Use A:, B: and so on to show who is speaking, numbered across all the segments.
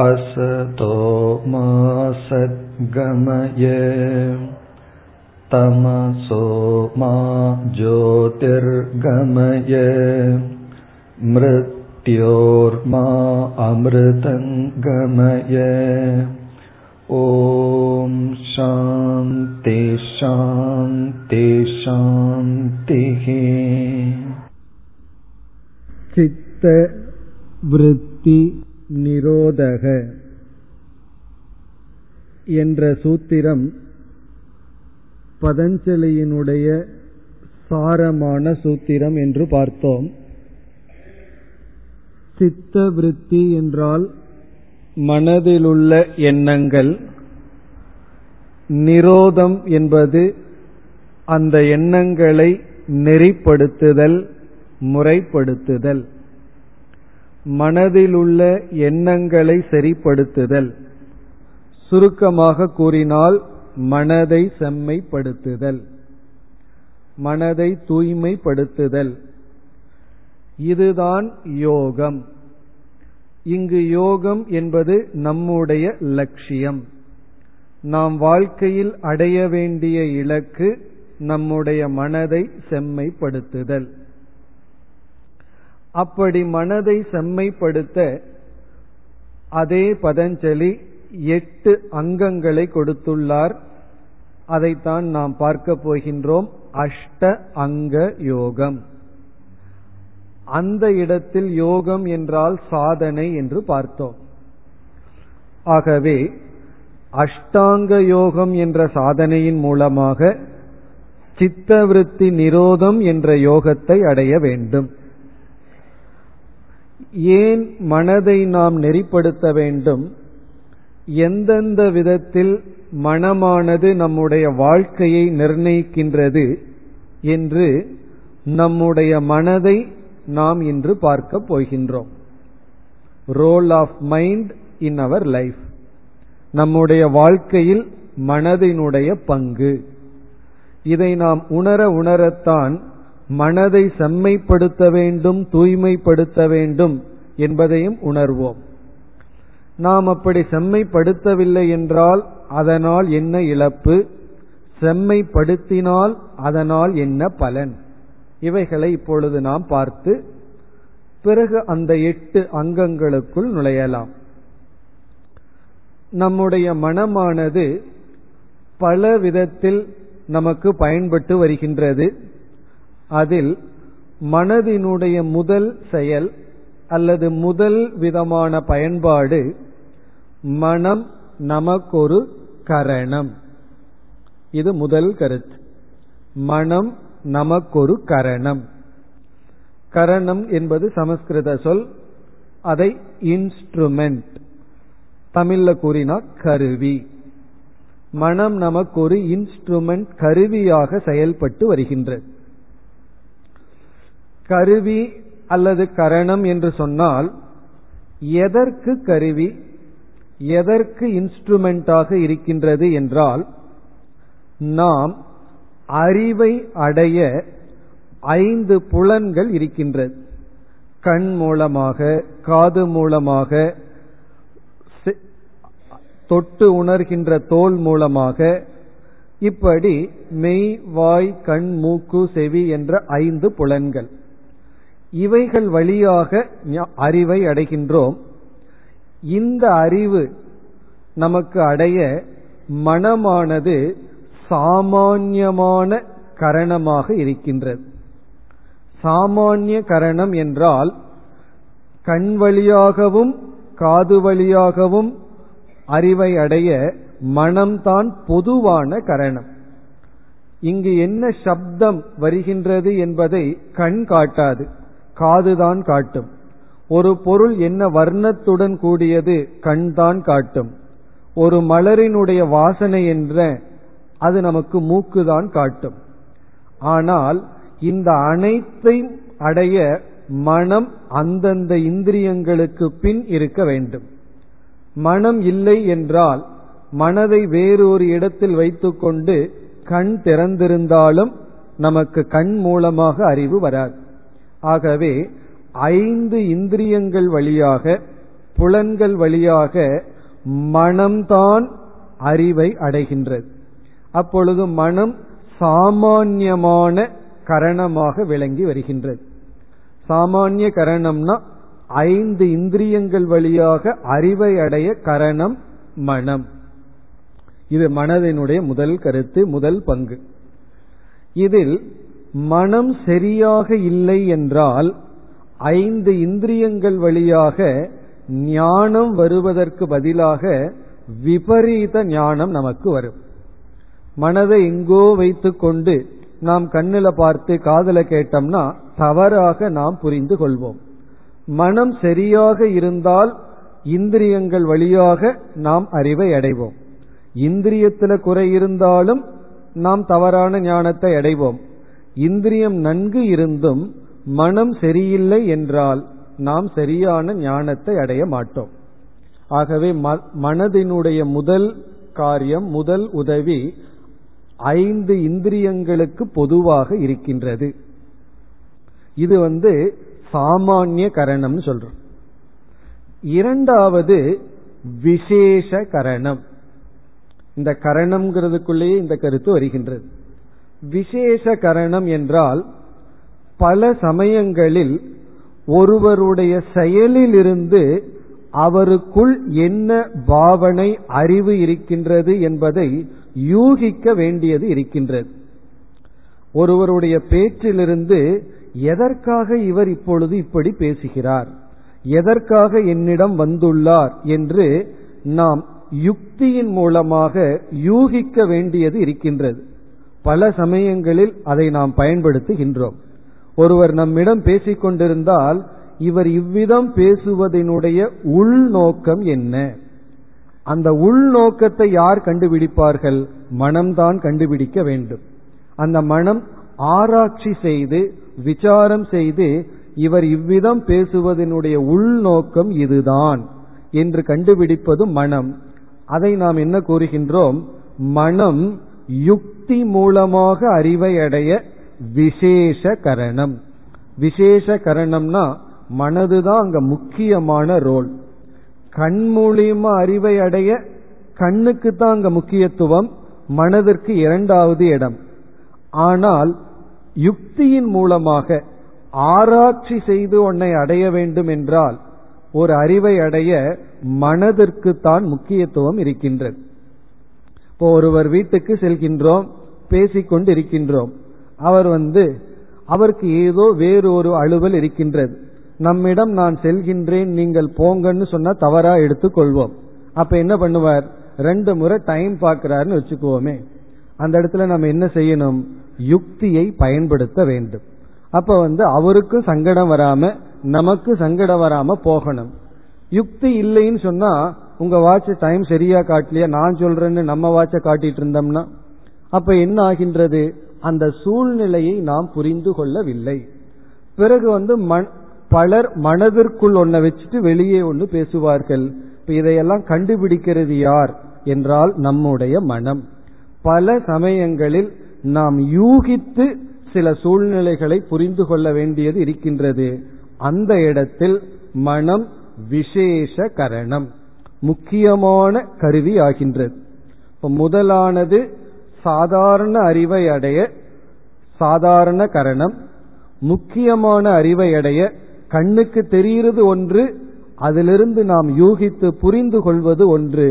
A: असतो मा सद्गमय तमसो मा ज्योतिर्गमय मृत्योर्मा अमृतङ्गमय ॐ शां तेषां
B: तेषान्तिः चित्तवृत्ति நிரோதக என்ற சூத்திரம் பதஞ்சலியினுடைய சாரமான சூத்திரம் என்று பார்த்தோம். சித்த விருத்தி என்றால் மனதிலுள்ள எண்ணங்கள். நிரோதம் என்பது அந்த எண்ணங்களை நெறிப்படுத்துதல் முறைப்படுத்துதல். மனதிலுள்ள எண்ணங்களை சரிப்படுத்துதல். சுருக்கமாக கூறினால் மனதை செம்மைப்படுத்துதல். மனதை தூய்மைப்படுத்துதல். இதுதான் யோகம். இங்கு யோகம் என்பது நம்முடைய லட்சியம். நாம் வாழ்க்கையில் அடைய வேண்டிய இலக்கு நம்முடைய மனதை செம்மைப்படுத்துதல். அப்படி மனதை செம்மைப்படுத்த அதே பதஞ்சலி எட்டு அங்கங்களை கொடுத்துள்ளார். அதைத்தான் நாம் பார்க்க போகின்றோம். அஷ்ட அங்க யோகம். அந்த இடத்தில் யோகம் என்றால் சாதனை என்று பார்த்தோம். ஆகவே அஷ்டாங்க யோகம் என்ற சாதனையின் மூலமாக சித்தவிருத்தி நிரோதம் என்ற யோகத்தை அடைய வேண்டும். ஏன் மனதை நாம் நெறிப்படுத்த வேண்டும்? எந்தெந்த விதத்தில் மனமானது நம்முடைய வாழ்க்கையை நிர்ணயிக்கின்றது என்று நம்முடைய மனதை நாம் இன்று பார்க்கப் போகின்றோம். Role of mind in our life நம்முடைய வாழ்க்கையில் மனதினுடைய பங்கு. இதை நாம் உணர உணரத்தான் மனதை செம்மைப்படுத்த வேண்டும் தூய்மைப்படுத்த வேண்டும் என்பதையும் உணர்வோம். நாம் அப்படி செம்மைப்படுத்தவில்லை என்றால் அதனால் என்ன இழப்பு? செம்மைப்படுத்தினால் அதனால் என்ன பலன்? இவைகளை இப்பொழுது நாம் பார்த்து பிறகு அந்த எட்டு அங்கங்களுக்குள் நுழையலாம். நம்முடைய மனமானது பல விதத்தில் நமக்கு பயன்பட்டு வருகின்றது. அதில் மனதினுடைய முதல் செயல் அல்லது முதல் விதமான பயன்பாடு மனம் நமக்கொரு கரணம். இது முதல் கருத்து. மனம் நமக்கொரு கரணம். கரணம் என்பது சமஸ்கிருத சொல். அதை இன்ஸ்ட்ருமெண்ட் தமிழ்ல கூறினா கருவி. மனம் நமக்கு ஒரு இன்ஸ்ட்ருமெண்ட் கருவியாக செயல்பட்டு வருகின்றது. கருவி அல்லது கரணம் என்று சொன்னால் எதற்கு கருவி எதற்கு இன்ஸ்ட்ருமெண்டாக இருக்கின்றது என்றால் நாம் அறிவை அடைய ஐந்து புலன்கள் இருக்கின்றது. கண் மூலமாக காது மூலமாக தொட்டு உணர்கின்ற தோல் மூலமாக இப்படி மெய் வாய் கண் மூக்கு செவி என்ற ஐந்து புலன்கள். இவைகள் வழியாக அறிவை அடைகின்றோம். இந்த அறிவு நமக்கு அடைய மனமானது சாமான்யமான கரணமாக இருக்கின்றது. சாமானிய கரணம் என்றால் கண் வழியாகவும் காது வழியாகவும் அறிவை அடைய மனம்தான் பொதுவான கரணம். இங்கு என்ன சப்தம் வருகின்றது என்பதை கண் காட்டாது. காதுதான் காட்டும். ஒரு பொருள் என்ன வர்ணத்துடன் கூடியது கண் தான் காட்டும். ஒரு மலரினுடைய வாசனை என்ற அது நமக்கு மூக்குதான் காட்டும். ஆனால் இந்த அனைத்தையும் அடைய மனம் அந்தந்த இந்திரியங்களுக்கு பின் இருக்க வேண்டும். மனம் இல்லை என்றால் மனதை வேறொரு இடத்தில் வைத்துக்கொண்டு கண் திறந்திருந்தாலும் நமக்கு கண் மூலமாக அறிவு வராது. ஆகவே ஐந்து இந்திரியங்கள் வழியாக புலன்கள் வழியாக மனம்தான் அறிவை அடைகின்றது. அப்பொழுது மனம் சாமான்யமான கரணமாக விளங்கி வருகின்றது. சாமானிய கரணம்னா ஐந்து இந்திரியங்கள் வழியாக அறிவை அடைய கரணம் மனம். இது மனதினுடைய முதல் கருத்து முதல் பங்கு. இதில் மனம் சரியாக இல்லை என்றால் ஐந்து இந்திரியங்கள் வழியாக ஞானம் வருவதற்கு பதிலாக விபரீத ஞானம் நமக்கு வரும். மனதை எங்கோ வைத்துக்கொண்டு நாம் கண்ணில பார்த்து காதல கேட்டோம்னா தவறாக நாம் புரிந்து கொள்வோம். மனம் சரியாக இருந்தால் இந்திரியங்கள் வழியாக நாம் அறிவை அடைவோம். இந்திரியத்தில் குறை இருந்தாலும் நாம் தவறான ஞானத்தை அடைவோம். இந்திரியம் நன்கு இருந்தும் மனம் சரியில்லை என்றால் நாம் சரியான ஞானத்தை அடைய மாட்டோம். ஆகவே மனதினுடைய முதல் காரியம் முதல் உதவி ஐந்து இந்திரியங்களுக்கு பொதுவாக இருக்கின்றது. இது வந்து சாமானிய கரணம் சொல்றோம். இரண்டாவது விசேஷ கரணம் இந்த கரணம்ங்கிறதுக்குள்ளேயே இந்த கருத்து வருகின்றது. விசேஷ கரணம் என்றால் பல சமயங்களில் ஒருவருடைய செயலிலிருந்து அவருக்குள் என்ன பாவனை அறிவு இருக்கின்றது என்பதை யூகிக்க வேண்டியது இருக்கின்றது. ஒருவருடைய பேச்சிலிருந்து எதற்காக இவர் இப்பொழுது இப்படி பேசுகிறார்? எதற்காக என்னிடம் வந்துள்ளார்? என்று நாம் யுக்தியின் மூலமாக யூகிக்க வேண்டியது இருக்கின்றது. பல சமயங்களில் அதை நாம் பயன்படுத்துகின்றோம். ஒருவர் நம்மிடம் பேசிக் கொண்டிருந்தால் இவர் இவ்விதம் பேசுவதனுடைய உள்நோக்கம் என்ன? அந்த உள்நோக்கத்தை யார் கண்டுபிடிப்பார்கள்? மனம்தான் கண்டுபிடிக்க வேண்டும். அந்த மனம் ஆராய்ச்சி செய்து விசாரம் செய்து இவர் இவ்விதம் பேசுவதனுடைய உள்நோக்கம் இதுதான் என்று கண்டுபிடிப்பது மனம். அதை நாம் என்ன கூறுகின்றோம்? மனம் யுக்தி மூலமாக அறிவை அடைய விசேஷ கரணம். விசேஷ கரணம்னா மனதுதான் அங்க முக்கியமான ரோல். கண் மூலியமா அறிவை அடைய கண்ணுக்கு தான் அங்க முக்கியத்துவம் மனதிற்கு இரண்டாவது இடம். ஆனால் யுக்தியின் மூலமாக ஆராய்ச்சி செய்து உன்னை அடைய வேண்டும் என்றால் ஒரு அறிவை அடைய மனதிற்கு தான் முக்கியத்துவம் இருக்கின்றது. இப்போ ஒருவர் வீட்டுக்கு செல்கின்றோம் பேசிக்கொண்டு இருக்கின்றோம் அவர் வந்து அவருக்கு ஏதோ வேறு ஒரு அலுவல் இருக்கின்றது. நம்மிடம் நான் செல்கின்றேன் நீங்கள் போங்கன்னு சொன்னா தவறா எடுத்துக்கொள்வோம். அப்ப என்ன பண்ணுவார்? ரெண்டு முறை டைம் பார்க்கிறாருன்னு வச்சுக்குவோமே அந்த இடத்துல நம்ம என்ன செய்யணும்? யுக்தியை பயன்படுத்த வேண்டும். அப்ப வந்து அவருக்கும் சங்கடம் வராம நமக்கு சங்கடம் வராம போகணும். யுக்தி இல்லைன்னு சொன்னா உங்க வாட்ச் டைம் சரியா காட்டலையா? நான் சொல்றேன்னு நம்ம வாட்ச காட்டிட்டு இருந்தோம்னா அப்ப என்ன ஆகின்றது? அந்த சூழ்நிலையை நாம் புரிந்து கொள்ளவில்லை. பிறகு வந்து பலர் மனதிற்குள் ஒன்ன வச்சுட்டு வெளியே ஒன்று பேசுவார்கள். இப்ப இதையெல்லாம் கண்டுபிடிக்கிறது யார்? என்றால் நம்முடைய மனம். பல சமயங்களில் நாம் யூகித்து சில சூழ்நிலைகளை புரிந்து கொள்ள வேண்டியது இருக்கின்றது. அந்த இடத்தில் மனம் விசேஷ கரணம். முக்கியமான கருவி ஆகின்றது. முதலானது சாதாரண அறிவை அடைய சாதாரண கரணம் முக்கியமான அறிவை அடைய கண்ணுக்கு தெரிகிறது ஒன்று அதிலிருந்து நாம் யூகித்து புரிந்து கொள்வது ஒன்று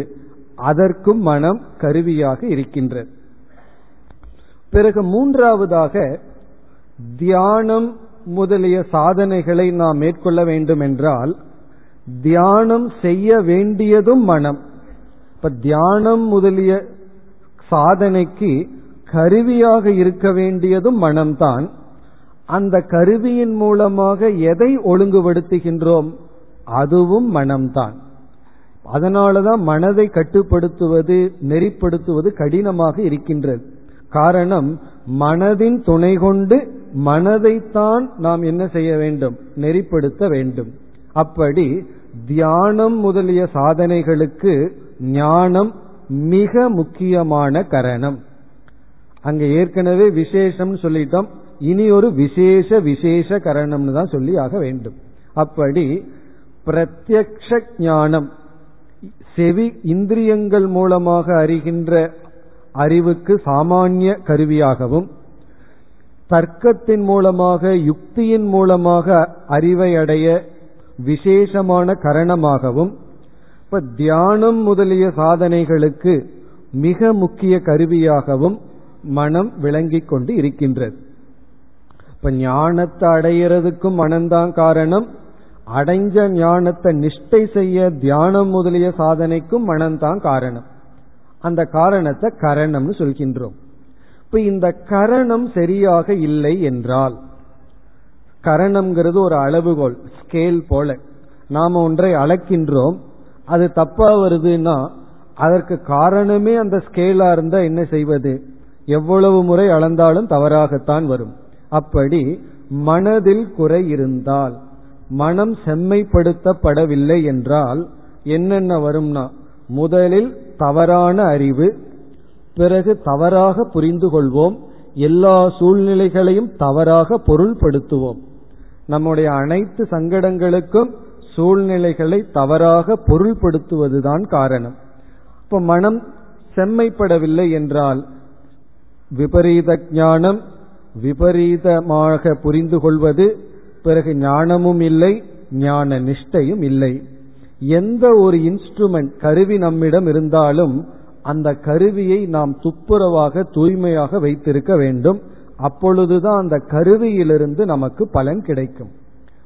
B: அதற்கும் மனம் கருவியாக இருக்கின்றது. பிறகு மூன்றாவதாக தியானம் முதலிய சாதனைகளை நாம் மேற்கொள்ள வேண்டும் என்றால் தியானம் செய்ய வேண்டியதும் மனம். இப்ப தியானம் முதலிய சாதனைக்கு கருவியாக இருக்க வேண்டியதும் மனம்தான். அந்த கருவியின் மூலமாக எதை ஒழுங்குபடுத்துகின்றோம் அதுவும் மனம்தான். அதனாலதான் மனதை கட்டுப்படுத்துவது நெறிப்படுத்துவது கடினமாக இருக்கின்றது. காரணம் மனதின் துணை கொண்டு மனதைத்தான் நாம் என்ன செய்ய வேண்டும்? நெறிப்படுத்த வேண்டும். அப்படி தியானம் முதலிய சாதனைகளுக்கு ஞானம் மிக முக்கியமான கரணம். அங்க ஏற்கனவே விசேஷம் சொல்லிட்டோம். இனி ஒரு விசேஷ விசேஷ கரணம்னு தான் சொல்லி ஆக வேண்டும். அப்படி பிரத்யக்ஷ ஞானம் செவி இந்திரியங்கள் மூலமாக அறிகின்ற அறிவுக்கு சாமானிய கருவியாகவும் தர்க்கத்தின் மூலமாக யுக்தியின் மூலமாக அறிவை அடைய விசேஷமான கரணமாகவும் இப்ப தியானம் முதலிய சாதனைகளுக்கு மிக முக்கிய கருவியாகவும் மனம் விளங்கிக் கொண்டு இருக்கின்றது. இப்ப ஞானத்தை அடையிறதுக்கும் மனம்தான் காரணம். அடைஞ்ச ஞானத்தை நிஷ்டை செய்ய தியானம் முதலிய சாதனைக்கும் மனம்தான் காரணம். அந்த காரணத்தை கரணம்னு சொல்கின்றோம். இப்ப இந்த கரணம் சரியாக இல்லை என்றால் கரணம்ங்கிறது ஒரு அளவுகோல் ஸ்கேல் போல. நாம ஒன்றை அளக்கின்றோம் அது தப்பா வருதுன்னா அதற்கு காரணமே அந்த ஸ்கேலா இருந்தா என்ன செய்வது? எவ்வளவு முறை அளந்தாலும் தவறாகத்தான் வரும். அப்படி மனதில் குறை இருந்தால் மனம் செம்மைப்படுத்தப்படவில்லை என்றால் என்னென்ன வரும்னா முதலில் தவறான அறிவு பிறகு தவறாக புரிந்து கொள்வோம் எல்லா சூழ்நிலைகளையும் தவறாக பொருள்படுத்துவோம். நம்முடைய அனைத்து சங்கடங்களுக்கும் சூழ்நிலைகளை தவறாக பொருள்படுத்துவதுதான் காரணம். இப்ப மனம் செம்மைப்படவில்லை என்றால் விபரீத ஞானம் விபரீதமாக புரிந்து கொள்வது பிறகு ஞானமும் இல்லை ஞான நிஷ்டையும் இல்லை. எந்த ஒரு இன்ஸ்ட்ருமெண்ட் கருவி நம்மிடம் இருந்தாலும் அந்த கருவியை நாம் துப்புரவாக தூய்மையாக வைத்திருக்க வேண்டும். அப்பொழுதுதான் அந்த கருவியிலிருந்து நமக்கு பலன் கிடைக்கும்.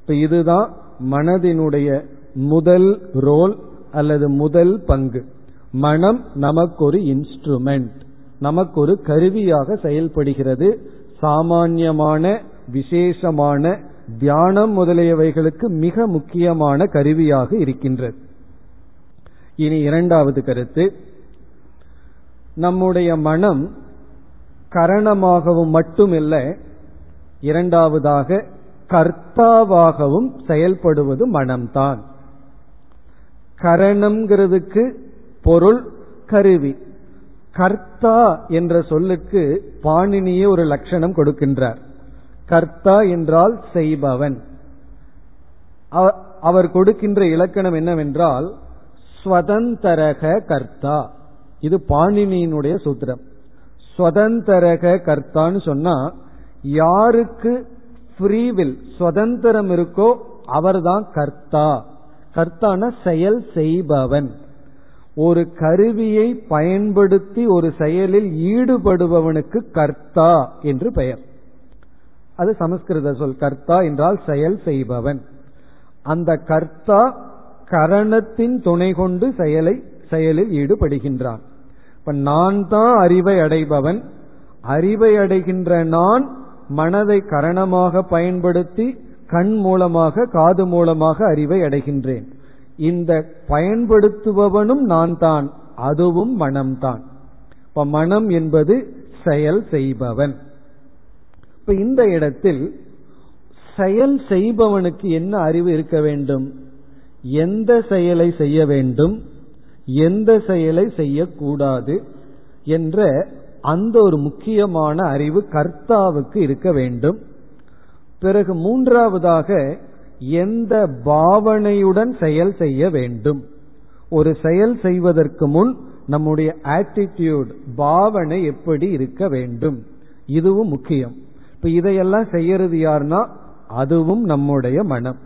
B: இப்ப இதுதான் மனதினுடைய முதல் ரோல் அல்லது முதல் பங்கு. மனம் நமக்கு ஒரு இன்ஸ்ட்ருமெண்ட். நமக்கு ஒரு கருவியாக செயல்படுகிறது. சாமான்யமான விசேஷமான தியானம் முதலியவைகளுக்கு மிக முக்கியமான கருவியாக இருக்கின்றது. இனி இரண்டாவது கருத்து. நம்முடைய மனம் கரணமாகவும் மட்டுமில்லை இரண்டாவதாக கர்த்தாவாகவும் செயல்படுவது மனம்தான். கரணம்ங்கிறதுக்கு பொருள் கருவி. கர்த்தா என்ற சொல்லுக்கு பாணினியே ஒரு லட்சணம் கொடுக்கின்றார். கர்த்தா என்றால் செய்பவன். அவர் கொடுக்கின்ற இலக்கணம் என்னவென்றால் ஸ்வதந்தரக கர்த்தா. இது பாணினியினுடைய சூத்திரம். சுதந்திரக கர்த்தான்னு சொன்னா யாருக்கு ஃப்ரீவில் சுதந்திரம் இருக்கோ அவர்தான் கர்த்தா. கர்த்தான செயல் செய்பவன். ஒரு கருவியை பயன்படுத்தி ஒரு செயலில் ஈடுபடுபவனுக்கு கர்த்தா என்று பெயர். அது சமஸ்கிருத சொல் கர்த்தா என்றால் செயல் செய்பவன். அந்த கர்த்தா கரணத்தின் துணை கொண்டு செயலை செயலில் ஈடுபடுகின்றான். இப்ப நான் தான் அறிவை அடைபவன். அறிவை அடைகின்ற நான் மனதை கரணமாக பயன்படுத்தி கண் மூலமாக காது மூலமாக அறிவை அடைகின்றேன். இந்த பயன்படுத்துபவனும் நான் தான் அதுவும் மனம்தான் இப்ப மனம் என்பது செயல் செய்பவன். இப்ப இந்த இடத்தில் செயல் செய்பவனுக்கு என்ன அறிவு இருக்க வேண்டும்? எந்த செயலை செய்ய வேண்டும்? எந்த செயலை செய்யக்கூடாது என்ற அந்த ஒரு முக்கியமான அறிவு கர்த்தாவுக்கு இருக்க வேண்டும். பிறகு மூன்றாவதாக எந்த பாவனையுடன் செயல் செய்ய வேண்டும். ஒரு செயல் செய்வதற்கு முன் நம்முடைய ஆட்டிடியூட் பாவனை எப்படி இருக்க வேண்டும்? இதுவும் முக்கியம். இப்ப இதையெல்லாம் செய்யறது யாருன்னா அதுவும் நம்முடைய மனம்.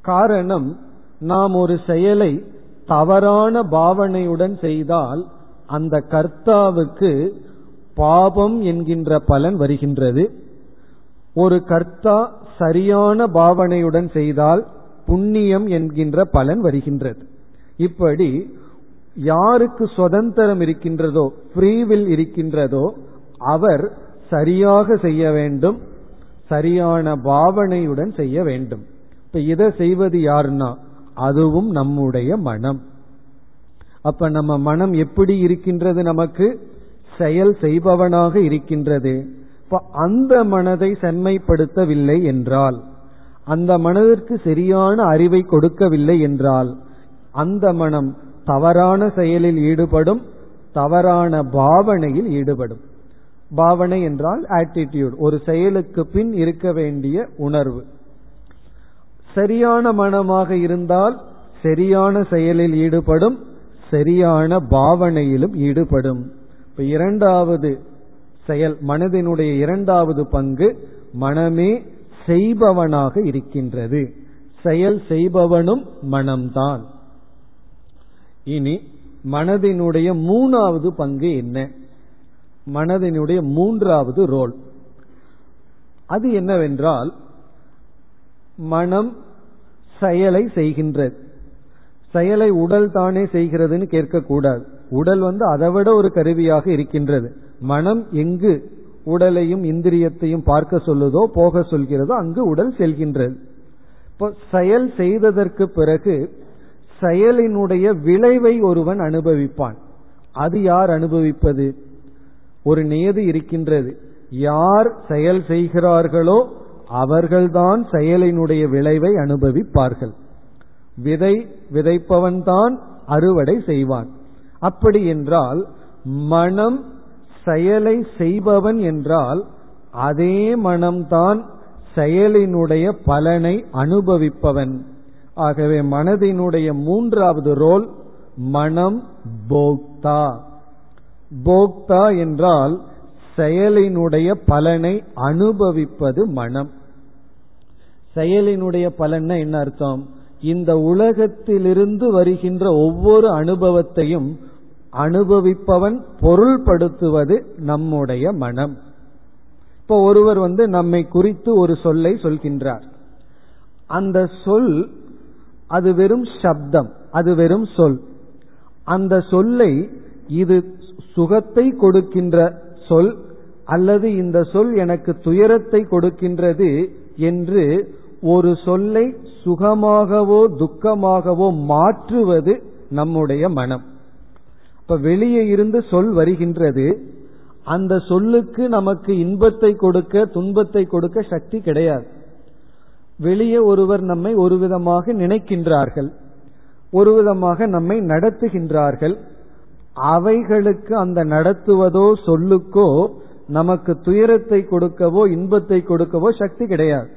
B: காரணம் நாம் ஒரு செயலை தவறான பாவனையுடன் செய்தால் அந்த கர்த்தாவுக்கு பாபம் என்கின்ற பலன் வருகின்றது. ஒரு கர்த்தா சரியான பாவனையுடன் செய்தால் புண்ணியம் என்கின்ற பலன் வருகின்றது. இப்படி யாருக்கு சுதந்திரம் இருக்கின்றதோ ஃப்ரீவில் இருக்கின்றதோ அவர் சரியாக செய்ய வேண்டும் சரியான பாவனையுடன் செய்ய வேண்டும். இப்ப இதை செய்வது யாருன்னா அதுவும் நம்முடைய மனம். அப்ப நம்ம மனம் எப்படி இருக்கின்றது நமக்கு? செயல் செய்பவனாக இருக்கின்றது. இப்ப அந்த மனதை செம்மைப்படுத்தவில்லை என்றால் அந்த மனதிற்கு சரியான அறிவை கொடுக்கவில்லை என்றால் அந்த மனம் தவறான செயலில் ஈடுபடும் தவறான பாவனையில் ஈடுபடும். பாவனை என்றால் ஆட்டிடியூட் ஒரு செயலுக்கு பின் இருக்க வேண்டிய உணர்வு. சரியான மனமாக இருந்தால் சரியான செயலில் ஈடுபடும் சரியான பாவனையிலும் ஈடுபடும். இப்ப இரண்டாவது செயல் மனதினுடைய இரண்டாவது பங்கு மனமே செய்பவனாக இருக்கின்றது. செயல் செய்பவனும் மனம்தான். இனி மனதினுடைய மூணாவது பங்கு என்ன? மனதினுடைய மூன்றாவது ரோல். அது என்னவென்றால் மனம் செயலை செய்கின்றது. செயலை உடல் தானே செய்கிறதுன்னு கேட்கக்கூடாது. உடல் வந்து அதை விட ஒரு கருவியாக இருக்கின்றது. மனம் எங்கு உடலையும் இந்திரியத்தையும் பார்க்க சொல்லுதோ போக சொல்கிறதோ அங்கு உடல் செல்கின்றது. இப்போ செயல் செய்ததற்கு பிறகு செயலினுடைய விளைவை ஒருவன் அனுபவிப்பான். அது யார் அனுபவிப்பது? ஒரு நியதி இருக்கின்றது. யார் செயல் செய்கிறார்களோ அவர்கள்தான் செயலினுடைய விளைவை அனுபவிப்பார்கள். விதை விதைப்பவன்தான் அறுவடை செய்வான். அப்படி என்றால் மனம் செயலை செய்பவன் என்றால் அதே மனம்தான் செயலினுடைய பலனை அனுபவிப்பவன். ஆகவே மனதினுடைய மூன்றாவது ரோல் மனம் போக்தா. போக்தா என்றால் செயலினுடைய பலனை அனுபவிப்பது மனம். செயலினுடைய பலன் என்ன அர்த்தம்? இந்த உலகத்திலிருந்து வருகின்ற ஒவ்வொரு அனுபவத்தையும் அனுபவிப்பவன் பொருள்படுத்துவது நம்முடைய மனம். இப்போ ஒருவர் வந்து நம்மை குறித்து ஒரு சொல்லை சொல்கின்றார். அந்த சொல் அது வெறும் சப்தம் அது வெறும் சொல். அந்த சொல்லை இது சுகத்தை கொடுக்கின்ற சொல் அல்லது இந்த சொல் எனக்கு துயரத்தை கொடுக்கின்றது என்று ஒரு சொல்லை சுகமாகவோ துக்கமாகவோ மாற்றுவது நம்முடைய மனம். இப்ப வெளியே இருந்து சொல் வருகின்றது. அந்த சொல்லுக்கு நமக்கு இன்பத்தை கொடுக்க துன்பத்தை கொடுக்க சக்தி கிடையாது. வெளியே ஒருவர் நம்மை ஒரு விதமாக நினைக்கின்றார்கள். ஒரு விதமாக நம்மை நடத்துகின்றார்கள். அவைகளுக்கு அந்த நடத்துவதோ சொல்லுக்கோ நமக்கு துயரத்தை கொடுக்கவோ இன்பத்தை கொடுக்கவோ சக்தி கிடையாது.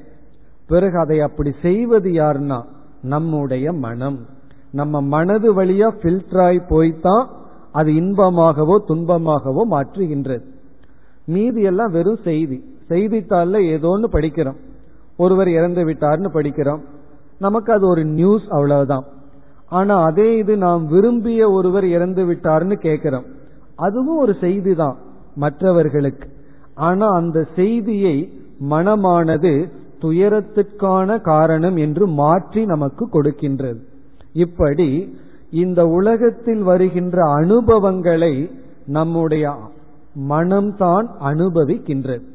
B: பிறகு அதை அப்படி செய்வது யாருன்னா நம்முடைய மனம். நம்ம மனது வழியா ஃபில்டராய் போய்தான் அது இன்பமாகவோ துன்பமாகவோ மாற்றுகின்றது. மீதி எல்லாம் வெறும் செய்தி. செய்தித்தாள்ல ஏதோன்னு படிக்கிறோம். ஒருவர் இறந்து விட்டார்னு படிக்கிறோம். நமக்கு அது ஒரு நியூஸ் அவ்வளவுதான். ஆனா அதே இது நாம் விரும்பிய ஒருவர் இறந்து விட்டார்னு கேட்கிறோம் அதுவும் ஒரு செய்தி தான் மற்றவர்களுக்கு. ஆனா அந்த செய்தியை மனமானது துயரத்துக்கான காரணம் என்று மாற்றி நமக்கு கொடுக்கின்றது. இப்படி இந்த உலகத்தில் வருகின்ற அனுபவங்களை நம்முடைய மனம்தான் அனுபவிக்கின்றது.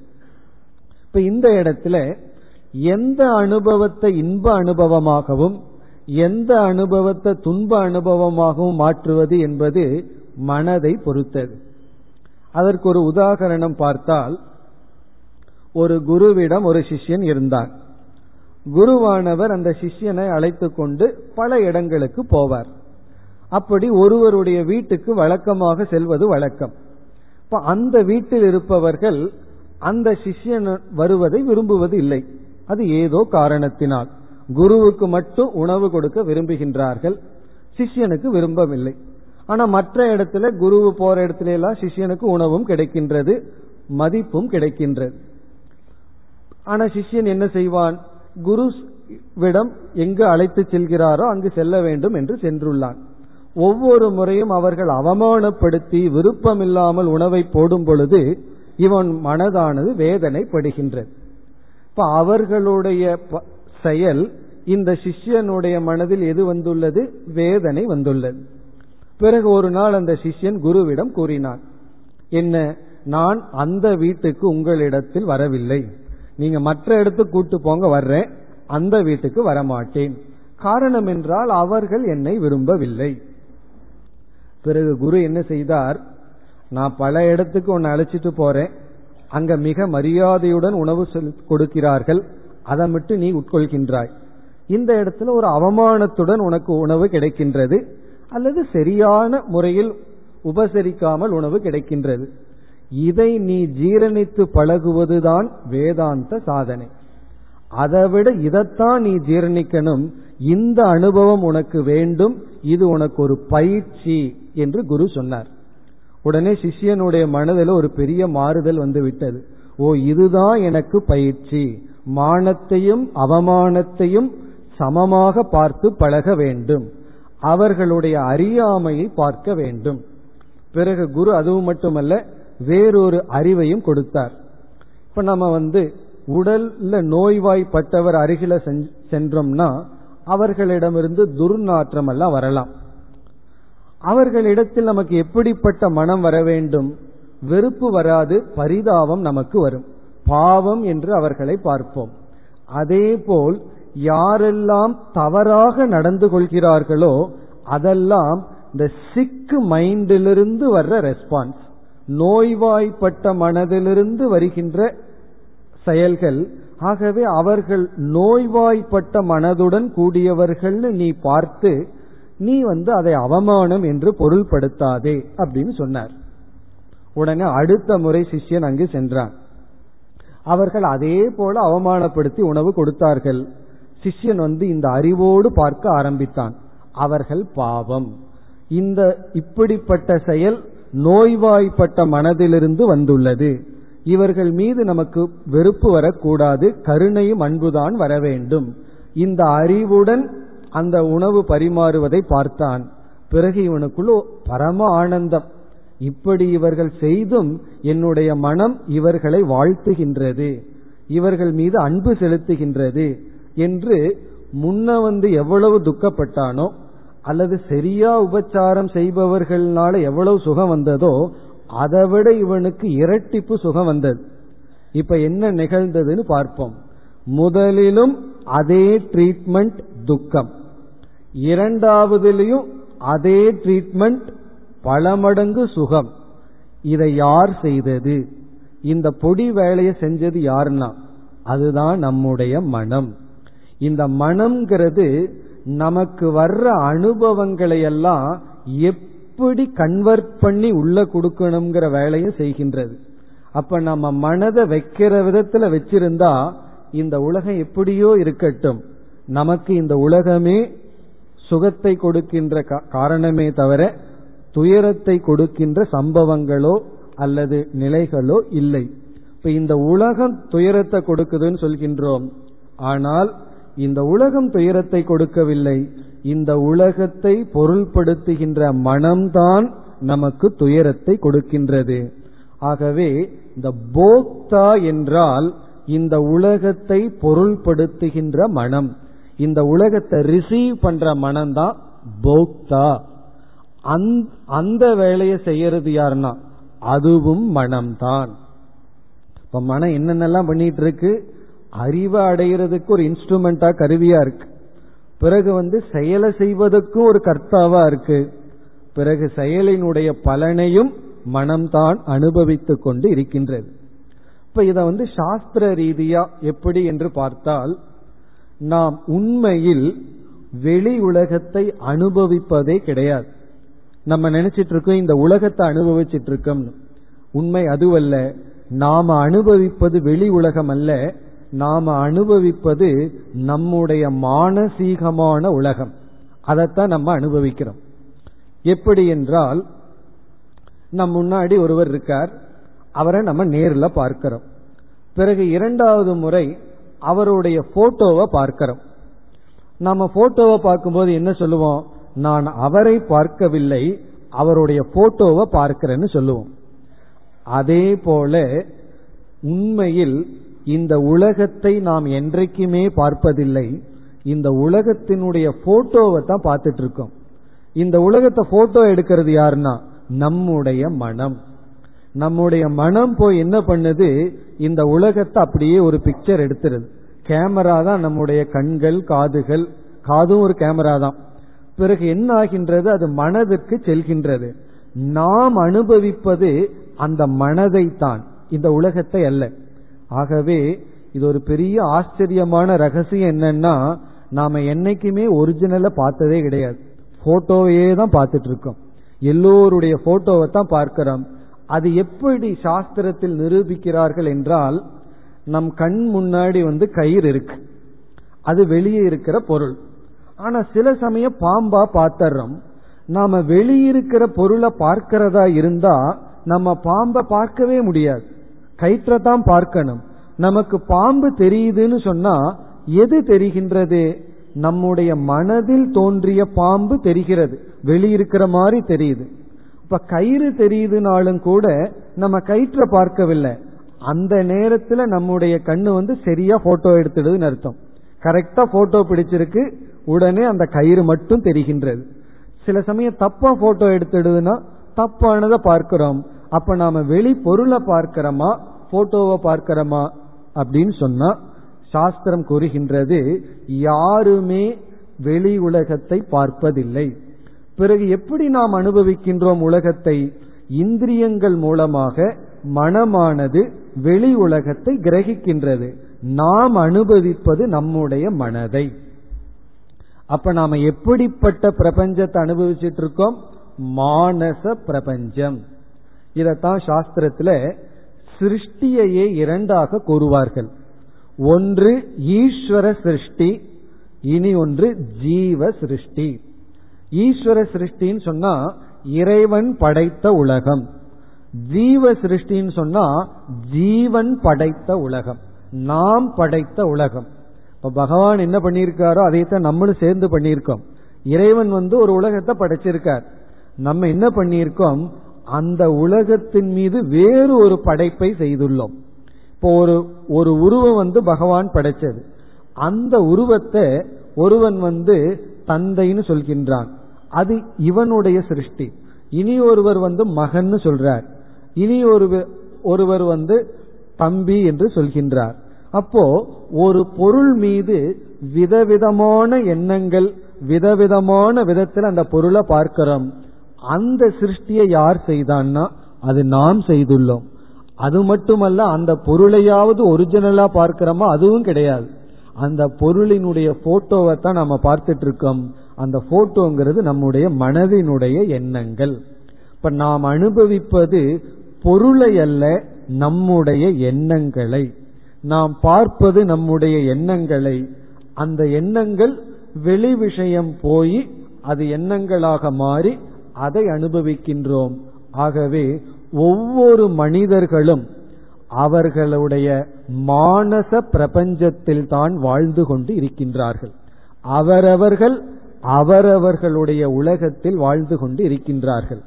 B: இப்ப இந்த இடத்துல எந்த அனுபவத்தை இன்ப அனுபவமாகவும் எந்த அனுபவத்தை துன்ப அனுபவமாகவும் மாற்றுவது என்பது மனதை பொறுத்தது. அதற்கு ஒரு உதாகரணம் பார்த்தால் ஒரு குருவிடம் ஒரு சிஷ்யன் இருந்தார். குருவானவர் அந்த சிஷ்யனை அழைத்து கொண்டு பல இடங்களுக்கு போவார். அப்படி ஒருவருடைய வீட்டுக்கு வழக்கமாக செல்வது வழக்கம். இப்ப அந்த வீட்டில் இருப்பவர்கள் அந்த சிஷ்யன் வருவதை விரும்புவது இல்லை அது ஏதோ காரணத்தினால். குருவுக்கு மட்டும் உணவு கொடுக்க விரும்புகின்றார்கள். சிஷ்யனுக்கு விரும்பவில்லை. ஆனா மற்ற இடத்துல குருவு போற இடத்துல எல்லாம் சிஷ்யனுக்கு உணவும் கிடைக்கின்றது மதிப்பும் கிடைக்கின்றது. ஆனா சிஷ்யன் என்ன செய்வான்? குரு விடம் எங்கு அழைத்து செல்கிறாரோ அங்கு செல்ல வேண்டும் என்று சென்றுள்ளான். ஒவ்வொரு முறையும் அவர்கள் அவமானப்படுத்தி விருப்பமில்லாமல் உணவை போடும் பொழுது இவன் மனதானது வேதனைப்படுகின்றது. இப்ப அவர்களுடைய செயல் இந்த சிஷ்யனுடைய மனதில் எது வந்துள்ளது? வேதனை வந்துள்ளது. பிறகு ஒரு நாள் அந்த சிஷ்யன் குருவிடம் கூறினான் என்ன நான் அந்த வீட்டுக்கு உங்களிடத்தில் வரவில்லை. நீங்க மற்ற இடத்துக்கு கூட்டு போங்க வர்றேன். அந்த வீட்டுக்கு வரமாட்டேன். காரணம் என்றால் அவர்கள் என்னை விரும்பவில்லை. பிறகு குரு என்ன செய்தார் நான் பல இடத்துக்கு உன்னை அழைச்சிட்டு போறேன். அங்க மிக மரியாதையுடன் உணவு கொடுக்கிறார்கள். அதை மட்டும் நீ உட்கொள்கின்றாய். இந்த இடத்துல ஒரு அவமானத்துடன் உனக்கு உணவு கிடைக்கின்றது அல்லது சரியான முறையில் உபசரிக்காமல் உணவு கிடைக்கின்றது. இதை நீ ஜீரணித்து பழகுவதுதான் வேதாந்த சாதனை. அதைவிட இதைத்தான் நீ ஜீரணிக்கணும். இந்த அனுபவம் உனக்கு வேண்டும். இது உனக்கு ஒரு பயிற்சி என்று குரு சொன்னார். உடனே சிஷ்யனுடைய மனதில் ஒரு பெரிய மாறுதல் வந்து விட்டது ஓ இதுதான் எனக்கு பயிற்சி. மானத்தையும் அவமானத்தையும் சமமாக பார்த்து பழக வேண்டும். அவர்களுடைய அறியாமையை பார்க்க வேண்டும். பிறகு குரு அதுவும் மட்டுமல்ல வேறொரு அறிவையும் கொடுத்தார். இப்ப நம்ம வந்து உடல்ல நோய்வாய்ப்பட்டவர் அருகில சென்றோம்னா அவர்களிடமிருந்து துர்நாற்றம் எல்லாம் வரலாம். அவர்களிடத்தில் நமக்கு எப்படிப்பட்ட மனம் வர வேண்டும்? வெறுப்பு வராது பரிதாபம் நமக்கு வரும். பாவம் என்று அவர்களை பார்ப்போம். அதேபோல் யாரெல்லாம் தவறாக நடந்து கொள்கிறார்களோ அதெல்லாம் இந்த சிக்கு மைண்டிலிருந்து வர்ற ரெஸ்பான்ஸ் நோய்வாய்ப்பட்ட மனதிலிருந்து வருகின்ற செயல்கள். ஆகவே அவர்கள் நோய்வாய்ப்பட்ட மனதுடன் கூடியவர்கள்னு நீ பார்த்து நீ வந்து அதை அவமானம் என்று பொருள்படுத்தாதே அப்படின்னு சொன்னார். உடனே அடுத்த முறை சிஷ்யன் அங்கு சென்றான். அவர்கள் அதே போல அவமானப்படுத்தி உணவு கொடுத்தார்கள். சிஷ்யன் வந்து இந்த அறிவோடு பார்க்க ஆரம்பித்தான். அவர்கள் பாவம். இந்த இப்படிப்பட்ட செயல் நோய்வாய்ப்பட்ட மனதிலிருந்து வந்துள்ளது. இவர்கள் மீது நமக்கு வெறுப்பு வரக்கூடாது கருணையும் அன்புதான் வர வேண்டும். இந்த அறிவுடன் அந்த உணவு பரிமாறுவதை பார்த்தான். பிறகு இவனுக்குள்ள பரம ஆனந்தம் இப்படி இவர்கள் செய்தும் என்னுடைய மனம் இவர்களை வாழ்த்துகின்றது இவர்கள் மீது அன்பு செலுத்துகின்றது என்று முன்ன வந்து எவ்வளவு துக்கப்பட்டானோ அல்லது சரியா உபச்சாரம் செய்பவர்களால எவ்வளவு சுகம் வந்ததோ அதை விட இவனுக்கு இரட்டிப்பு சுகம் வந்தது. இப்ப என்ன நிகழ்ந்ததுன்னு பார்ப்போம். முதலிலும் அதே ட்ரீட்மெண்ட் துக்கம். இரண்டாவதுலயும் அதே ட்ரீட்மெண்ட் பல மடங்கு சுகம். இதை யார் செய்தது? இந்த பொடி வேலையை செஞ்சது யாருன்னா? அதுதான் நம்முடைய மனம். இந்த மனம்ங்கிறது நமக்கு வர்ற அனுபவங்களை எல்லாம் எப்படி கன்வெர்ட் பண்ணி உள்ள கொடுக்கணுங்கிற வேலையை செய்கின்றது. அப்ப நம்ம மனதை வைக்கிற விதத்துல வச்சிருந்தா இந்த உலகம் எப்படியோ இருக்கட்டும். நமக்கு இந்த உலகமே சுகத்தை கொடுக்கின்ற காரணமே தவிர துயரத்தை கொடுக்கின்ற சம்பவங்களோ அல்லது நிலைகளோ இல்லை. இப்ப இந்த உலகம் துயரத்தை கொடுக்குதுன்னு சொல்கின்றோம். ஆனால் இந்த உலகம் துயரத்தை கொடுக்கவில்லை. இந்த உலகத்தை பொருள்படுத்துகின்ற மனம்தான் நமக்கு துயரத்தை கொடுக்கின்றது. ஆகவே இந்த போக்தா என்றால் இந்த உலகத்தை பொருள்படுத்துகின்ற மனம். இந்த உலகத்தை ரிசீவ் பண்ற மனம்தான் போக்தா. அந்த வேலையை செய்யறது யாருன்னா அதுவும் மனம்தான். இப்ப மனம் என்னென்னலாம் பண்ணிட்டு இருக்கு அறிவை அடைகிறதுக்கு ஒரு இன்ஸ்ட்ருமெண்டா கருவியா இருக்கு. பிறகு வந்து செயலை செய்வதற்கும் ஒரு கர்த்தாவா இருக்கு. பிறகு செயலினுடைய பலனையும் மனம்தான் அனுபவித்துக் கொண்டு இருக்கின்றது. இப்ப இத வந்து சாஸ்திர ரீதியா எப்படி என்று பார்த்தால் நாம் உண்மையில் வெளி உலகத்தை அனுபவிப்பதே கிடையாது. நம்ம நினைச்சிட்டு இருக்கோம் இந்த உலகத்தை அனுபவிச்சிட்டு இருக்கோம். உண்மை அதுவல்ல நாம அனுபவிப்பது வெளி உலகம் அல்ல நாம அனுபவிப்பது நம்முடைய மானசீகமான உலகம். அதைத்தான் நம்ம அனுபவிக்கிறோம். எப்படி என்றால் நம் முன்னாடி ஒருவர் இருக்கார் அவரை நம்ம நேரில் பார்க்கிறோம். பிறகு இரண்டாவது முறை அவருடைய போட்டோவை பார்க்கிறோம். நம்ம போட்டோவை பார்க்கும்போது என்ன சொல்லுவோம்? நான் அவரை பார்க்கவில்லை அவருடைய போட்டோவை பார்க்கிறேன்னு சொல்லுவோம். அதே போல உண்மையில் இந்த உலகத்தை நாம் என்றைக்குமே பார்ப்பதில்லை. இந்த உலகத்தினுடைய போட்டோவை தான் பார்த்துட்டு இருக்கோம் இந்த உலகத்தை போட்டோ எடுக்கிறது யாருன்னா? நம்முடைய மனம். நம்முடைய மனம் போய் என்ன பண்ணுது? இந்த உலகத்தை அப்படியே ஒரு பிக்சர் எடுத்துருது. கேமரா தான் நம்முடைய கண்கள் காதுகள். காதும் ஒரு கேமரா தான். பிறகு என்ன ஆகின்றது? அது மனதிற்கு செல்கின்றது. நாம் அனுபவிப்பது அந்த மனதை தான் இந்த உலகத்தை அல்ல. ஆகவே இது ஒரு பெரிய ஆச்சரியமான ரகசியம் என்னன்னா நாம என்னைக்குமே ஒரிஜினலை பார்த்ததே கிடையாது. போட்டோவையே தான் பார்த்துட்டு இருக்கோம் எல்லோருடைய போட்டோவை தான் பார்க்கிறோம். அது எப்படி சாஸ்திரத்தில் நிரூபிக்கிறார்கள் என்றால் நம் கண் முன்னாடி வந்து கயிறு இருக்கு. அது வெளியே இருக்கிற பொருள். ஆனா சில சமயம் பாம்பா பார்த்தர்றோம் நாம வெளியிருக்கிற பொருளை பார்க்கிறதா இருந்தா நம்ம பாம்பை பார்க்கவே முடியாது. கயிற்ற தான் பார்க்கணும். நமக்கு பாம்பு தெரியுதுன்னு சொன்னா எது தெரிகின்றது? நம்முடைய மனதில் தோன்றிய பாம்பு தெரிகிறது. வெளியிருக்கிற மாதிரி தெரியுது. இப்ப கயிறு தெரியுதுனாலும் கூட நம்ம கயிற்றை பார்க்கவில்லை. அந்த நேரத்துல நம்முடைய கண்ணு வந்து சரியா போட்டோ எடுத்துடுதுன்னு அர்த்தம். கரெக்டா போட்டோ பிடிச்சிருக்கு. உடனே அந்த கயிறு மட்டும் தெரிகின்றது. சில சமயம் தப்பா போட்டோ எடுத்துடுதுன்னா தப்பானதை பார்க்கிறோம். அப்ப நாம வெளி பொருளை பார்க்கிறோமா போட்டோவை பார்க்கிறோமா அப்படின்னு சொன்னா சாஸ்திரம் கூறுகின்றது யாருமே வெளி உலகத்தை பார்ப்பதில்லை. பிறகு எப்படி நாம் அனுபவிக்கின்றோம் உலகத்தை? இந்திரியங்கள் மூலமாக மனமானது வெளி உலகத்தை கிரகிக்கின்றது. நாம் அனுபவிப்பது நம்முடைய மனதை. அப்ப நாம எப்படிப்பட்ட பிரபஞ்சத்தை அனுபவிச்சுட்டு இருக்கோம் மானச பிரபஞ்சம். இதத்தான் சாஸ்திரத்துல சிருஷ்டியையே இரண்டாக கூறுவார்கள். ஒன்று ஈஸ்வர சிருஷ்டி இனி ஒன்று ஜீவ சிருஷ்டி. ஈஸ்வர சிருஷ்டின்னு சொன்னா இறைவன் படைத்த உலகம். ஜீவ சிருஷ்டின்னு சொன்னா ஜீவன் படைத்த உலகம். நாம் படைத்த உலகம். இப்ப பகவான் என்ன பண்ணியிருக்காரோ அதைத்தான் நம்மளும் சேர்ந்து பண்ணியிருக்கோம். இறைவன் வந்து ஒரு உலகத்தை படைச்சிருக்கார். நம்ம என்ன பண்ணியிருக்கோம்? அந்த உலகத்தின் மீது வேறு ஒரு படைப்பை செய்துள்ளோம். இப்போ ஒரு ஒரு உருவம் வந்து பகவான் படைச்சது அந்த உருவத்தை ஒருவன் வந்து தந்தைன்னு சொல்கின்றான். அது இவனுடைய சிருஷ்டி. இனி ஒருவர் வந்து மகன்னு சொல்றார். இனி ஒரு ஒருவர் வந்து தம்பி என்று சொல்கின்றார். அப்போ ஒரு பொருள் மீது விதவிதமான எண்ணங்கள் விதவிதமான விதத்தில் அந்த பொருளை பார்க்கிறோம். அந்த சிருஷ்டியை யார் செய்தான்னா அது நாம் செய்துள்ளோம். அது மட்டுமல்ல அந்த பொருளையாவது ஒரிஜினலா பார்க்கிறோமா அதுவும் கிடையாது. அந்த பொருளினுடைய போட்டோவை தான் நம்ம பார்த்துட்டு இருக்கோம் அந்த போட்டோங்கிறது நம்முடைய மனதினுடைய எண்ணங்கள். இப்ப நாம் அனுபவிப்பது பொருளை அல்ல நம்முடைய எண்ணங்களை. நாம் பார்ப்பது நம்முடைய எண்ணங்களை. அந்த எண்ணங்கள் வெளி விஷயம் போய் அது எண்ணங்களாக மாறி அதை அனுபவிக்கின்றோம். ஆகவே ஒவ்வொரு மனிதர்களும் அவர்களுடைய மானச பிரபஞ்சத்தில் தான் வாழ்ந்து கொண்டு இருக்கின்றார்கள். அவரவர்கள் அவரவர்களுடைய உலகத்தில் வாழ்ந்து கொண்டு இருக்கின்றார்கள்.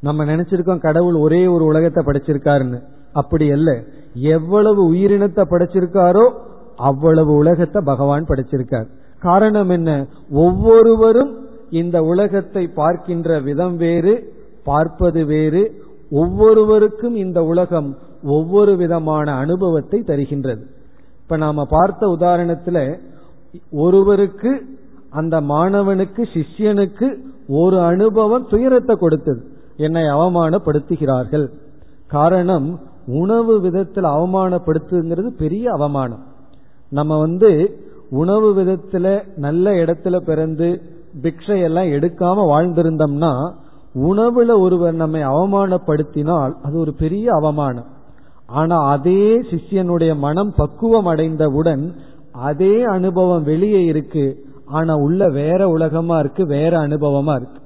B: நம்ம நினைச்சிருக்கோம் கடவுள் ஒரே ஒரு உலகத்தை படைச்சிருக்காருன்னு. அப்படி அல்ல. எவ்வளவு உயிரினத்தை படைச்சிருக்காரோ அவ்வளவு உலகத்தை பகவான் படைச்சிருக்கார். காரணம் என்ன? ஒவ்வொருவரும் இந்த உலகத்தை பார்க்கின்ற விதம் வேறு பார்ப்பது வேறு. ஒவ்வொருவருக்கும் இந்த உலகம் ஒவ்வொரு விதமான அனுபவத்தை தருகின்றது. இப்ப நாம பார்த்த உதாரணத்துல ஒருவருக்கு அந்த மாணவனுக்கு சிஷ்யனுக்கு ஒரு அனுபவம் துயரத்தை கொடுத்தது. என்னை அவமானப்படுத்துகிறார்கள். காரணம் உணவு விதத்தில் அவமானப்படுத்துங்கிறது பெரிய அவமானம். நம்ம வந்து உணவு விதத்துல நல்ல இடத்துல பிறந்து பிக்ஷையெல்லாம் எடுக்காம வாழ்ந்திருந்தோம்னா உணவுல ஒருவர் நம்மை அவமானப்படுத்தினால் அது ஒரு பெரிய அவமானம். ஆனா அதே சிஷ்யனுடைய மனம் பக்குவம் அடைந்தவுடன் அதே அனுபவம் வெளியே இருக்கு. ஆனா உள்ள வேற உலகமா இருக்கு வேற அனுபவமா இருக்கு.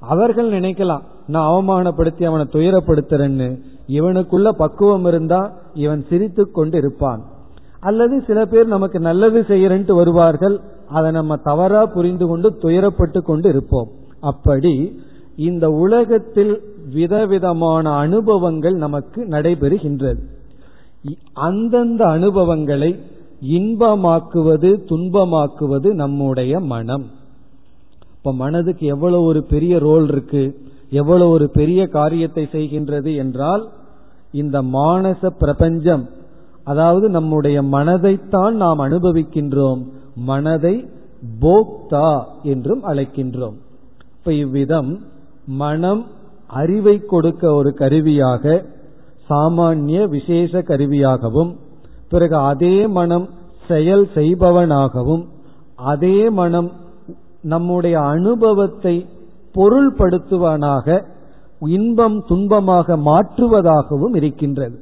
B: அவர்கள் நினைக்கலாம் நான் அவமானப்படுத்தி அவனை துயரப்படுத்துறேன்னு. இவனுக்குள்ள பக்குவம் இருந்தா இவன் சிரித்து கொண்டு இருப்பான் அல்லது சில பேர் நமக்கு நல்லது செய்யறன்ட்டு வருவார்கள் அதை நம்ம தவறா புரிந்து கொண்டு துயரப்பட்டு கொண்டு இருப்போம் அப்படி இந்த உலகத்தில் விதவிதமான அனுபவங்கள் நமக்கு நடைபெறுகின்றது. அந்தந்த அனுபவங்களை இன்பமாக்குவது துன்பமாக்குவது நம்முடைய மனம். இப்ப மனதுக்கு எவ்வளவு ஒரு பெரிய ரோல் இருக்கு. எவ்வளவு ஒரு பெரிய காரியத்தை செய்கின்றது என்றால் இந்த மானச பிரபஞ்சம் அதாவது நம்முடைய மனதைத்தான் நாம் அனுபவிக்கின்றோம் மனதை போக்தா என்றும் அழைக்கின்றோம். இப்ப இவ்விதம் மனம் அறிவை கொடுக்க ஒரு கருவியாக சாமானிய விசேஷ கருவியாகவும் பிறகு அதே மனம் செயல் செய்பவனாகவும் அதே மனம் நம்முடைய அனுபவத்தை பொருள்படுத்துவனாக இன்பம் துன்பமாக மாற்றுவதாகவும் இருக்கின்றது.